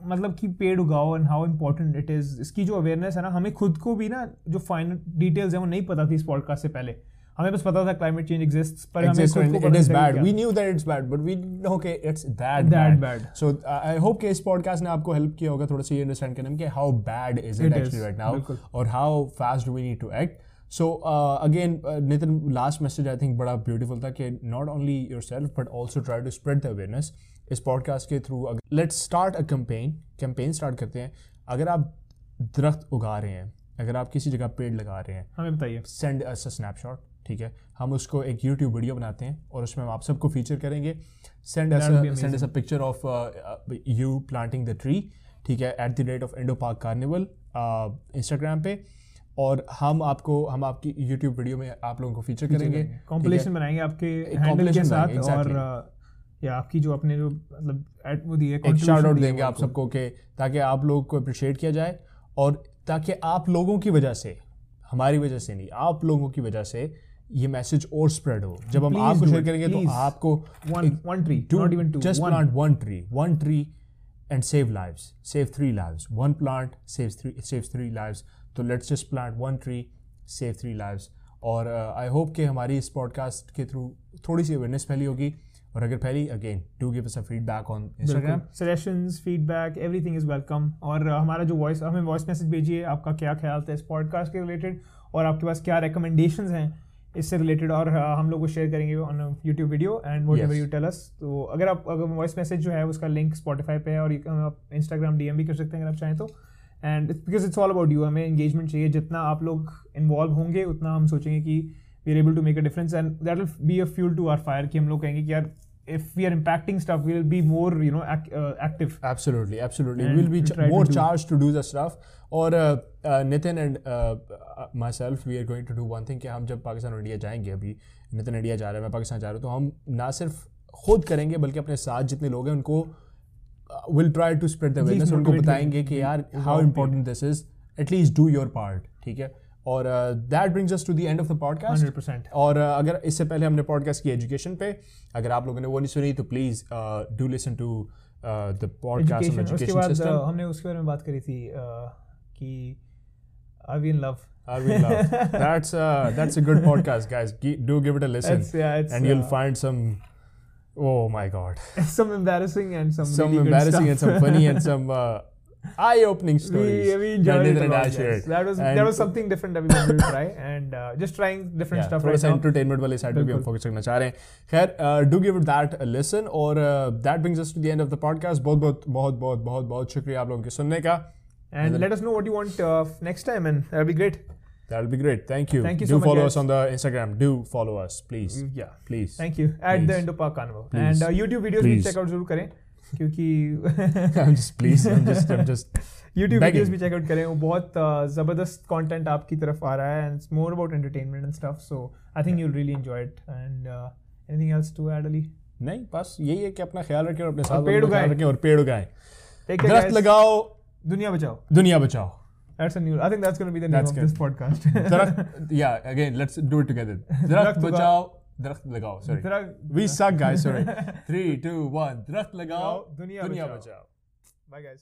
मतलब कि पेड़ उगाओ and how important it is इसकी जो अवेयरनेस है ना हमें खुद को भी ना जो फाइनल डिटेल्स हैं वो नहीं पता थी इस पॉडकास्ट से पहले। हमें बस पता था क्लाइमेट चेंज एग्जिस्ट पर हमें exists खुद and को it पता is नहीं था bad. कि We क्या। knew that it's bad, but we didn't know okay, it's that, That bad. bad. So uh, I hope कि इस पॉडकास्ट ने आपको हेल्प किया होगा थोड़ा सा ये अंडरस्टैंड करने में कि it, It actually is, right now बिल्कुल। और how fast do we need to act. So again Nitin last message I think बड़ा ब्यूटीफुल था कि not only yourself but also try to spread the awareness इस podcast के through let's start a campaign campaign start करते हैं अगर आप दरख्त उगा रहे हैं अगर आप किसी जगह पेड़ लगा रहे हैं हमें बताइए सेंड अस अ स्नैपशॉट ठीक है? हम उसको एक यूट्यूब वीडियो बनाते हैं और उसमें हम आप सबको फीचर करेंगे। Send send us a picture of you planting the tree ठीक है? At the rate of Indo park carnival Instagram पे। और हम आपको हम आपकी यूट्यूब वीडियो में आप लोगों को फीचर करेंगे कॉम्पिलेशन बनाएँगे आपके हैंडल के साथ और uh, या आपकी जो अपने जो मतलब at- वो दिए एक शार्ट आउट देंगे आप सबको के ताकि आप लोग को अप्रिशिएट किया जाए और ताकि आप लोगों की वजह से हमारी वजह से नहीं आप लोगों की वजह से ये मैसेज और स्प्रेड हो। जब हम आपको शेयर करेंगे तो आपको lives save three lives. One plant saves three saves three lives. तो let's just plant one tree save three lives. और आई होप कि हमारी इस पॉडकास्ट के थ्रू थोड़ी सी अवेयरनेस फैली होगी। और अगर फैली again do give us a feedback on Instagram suggestions feedback everything is welcome और uh, हमारा जो वॉइस हमें वॉइस मैसेज भेजिए आपका क्या ख्याल था इस पॉडकास्ट के रिलेटेड और आपके पास क्या रिकमेंडेशंस हैं इससे रिलेटेड और हम लोग को शेयर करेंगे on YouTube video and whatever. You tell us तो अगर आप अगर वॉइस मैसेज जो है उसका लिंक स्पॉटिफाई पे है और आप इंस्टाग्राम डीएम भी कर सकते हैं अगर आप चाहें तो. And because it's all about you हमें इंगेजमेंट चाहिए. जितना आप लोग इन्वॉल्व होंगे उतना हम सोचेंगे कि we are able to make a difference and that will be a fuel to our fire कि हम लोग कहेंगे कि यार if we are impacting stuff we will be more you know active Absolutely, absolutely. And we'll be ch- try to charged to do the stuff. और uh, uh, Nitin and uh, uh, myself, we are going to do one thing कि हम जब पाकिस्तान और India जाएँगे अभी Nitin India जा रहा है मैं पाकिस्तान जा रहा हूँ तो हम ना सिर्फ़ खुद करेंगे बल्कि अपने साथ जितने लोग हैं उनको will try to spread the awareness उनको बताएँगे कि यार how important this is at least do your part ठीक है? और that brings us to the end of the podcast 100% और uh, अगर इससे पहले हमने पॉडकास्ट की एजुकेशन पे अगर आप लोगों ने वो नहीं सुनी तो please do listen to the podcast on education उसके बाद सिस्टम uh, हमने उसके बारे में बात करी थी uh, कि are we in love Are we in love? That's uh, that's a good podcast, guys. Gi- do give it a listen, It's- yeah, it's, and you'll uh, find some. Oh my God! some embarrassing and some Some really good embarrassing and stuff. some funny and some uh, eye-opening stories. we, we that enjoyed it Nitin a lot, yes. That was And- that was something different that we wanted to try and uh, just trying different Yeah, stuff थोड़ा right सा now. entertainment वाले side पे भी हम। Focus करना चाह रहे हैं खैर give it that a listen और that brings us to the end of the podcast बहुत बहुत बहुत बहुत बहुत बहुत शुक्रिया आप लोगों के सुनने का And let us know what you want uh, next time and that'll be great. That'll be great. Thank you. Thank you do so much, follow guys. us on the Instagram. Do follow us, please. Yeah. Please. Thank you. At the Please. Indo Park Carnival. Please. And uh, YouTube videos भी Please. check out ज़रूर करें क्योंकि YouTube Begging. videos भी out करें वो बहुत uh, ज़बरदस्त content आपकी तरफ़ आ रहा है more about entertainment and stuff so I think you'll really enjoy it and uh, anything else to add Ali? नहीं बस यही है कि अपना ख्याल रखें और अपने साथ पेड़ उगाएँ। रखें और पेड़ उगाएँ दरख्त. लगाओ दुनिया बचाओ दुनिया बचाओ That's a new. I think that's going to be the name That's of good. this podcast. दरख्त yeah again let's do it together दरख्त। बचाओ दरख्त लगाओ sorry we suck guys sorry sorry. Three two दरख्त लगाओ दुनिया दुनिया बचाओ। बचाओ। Bye guys.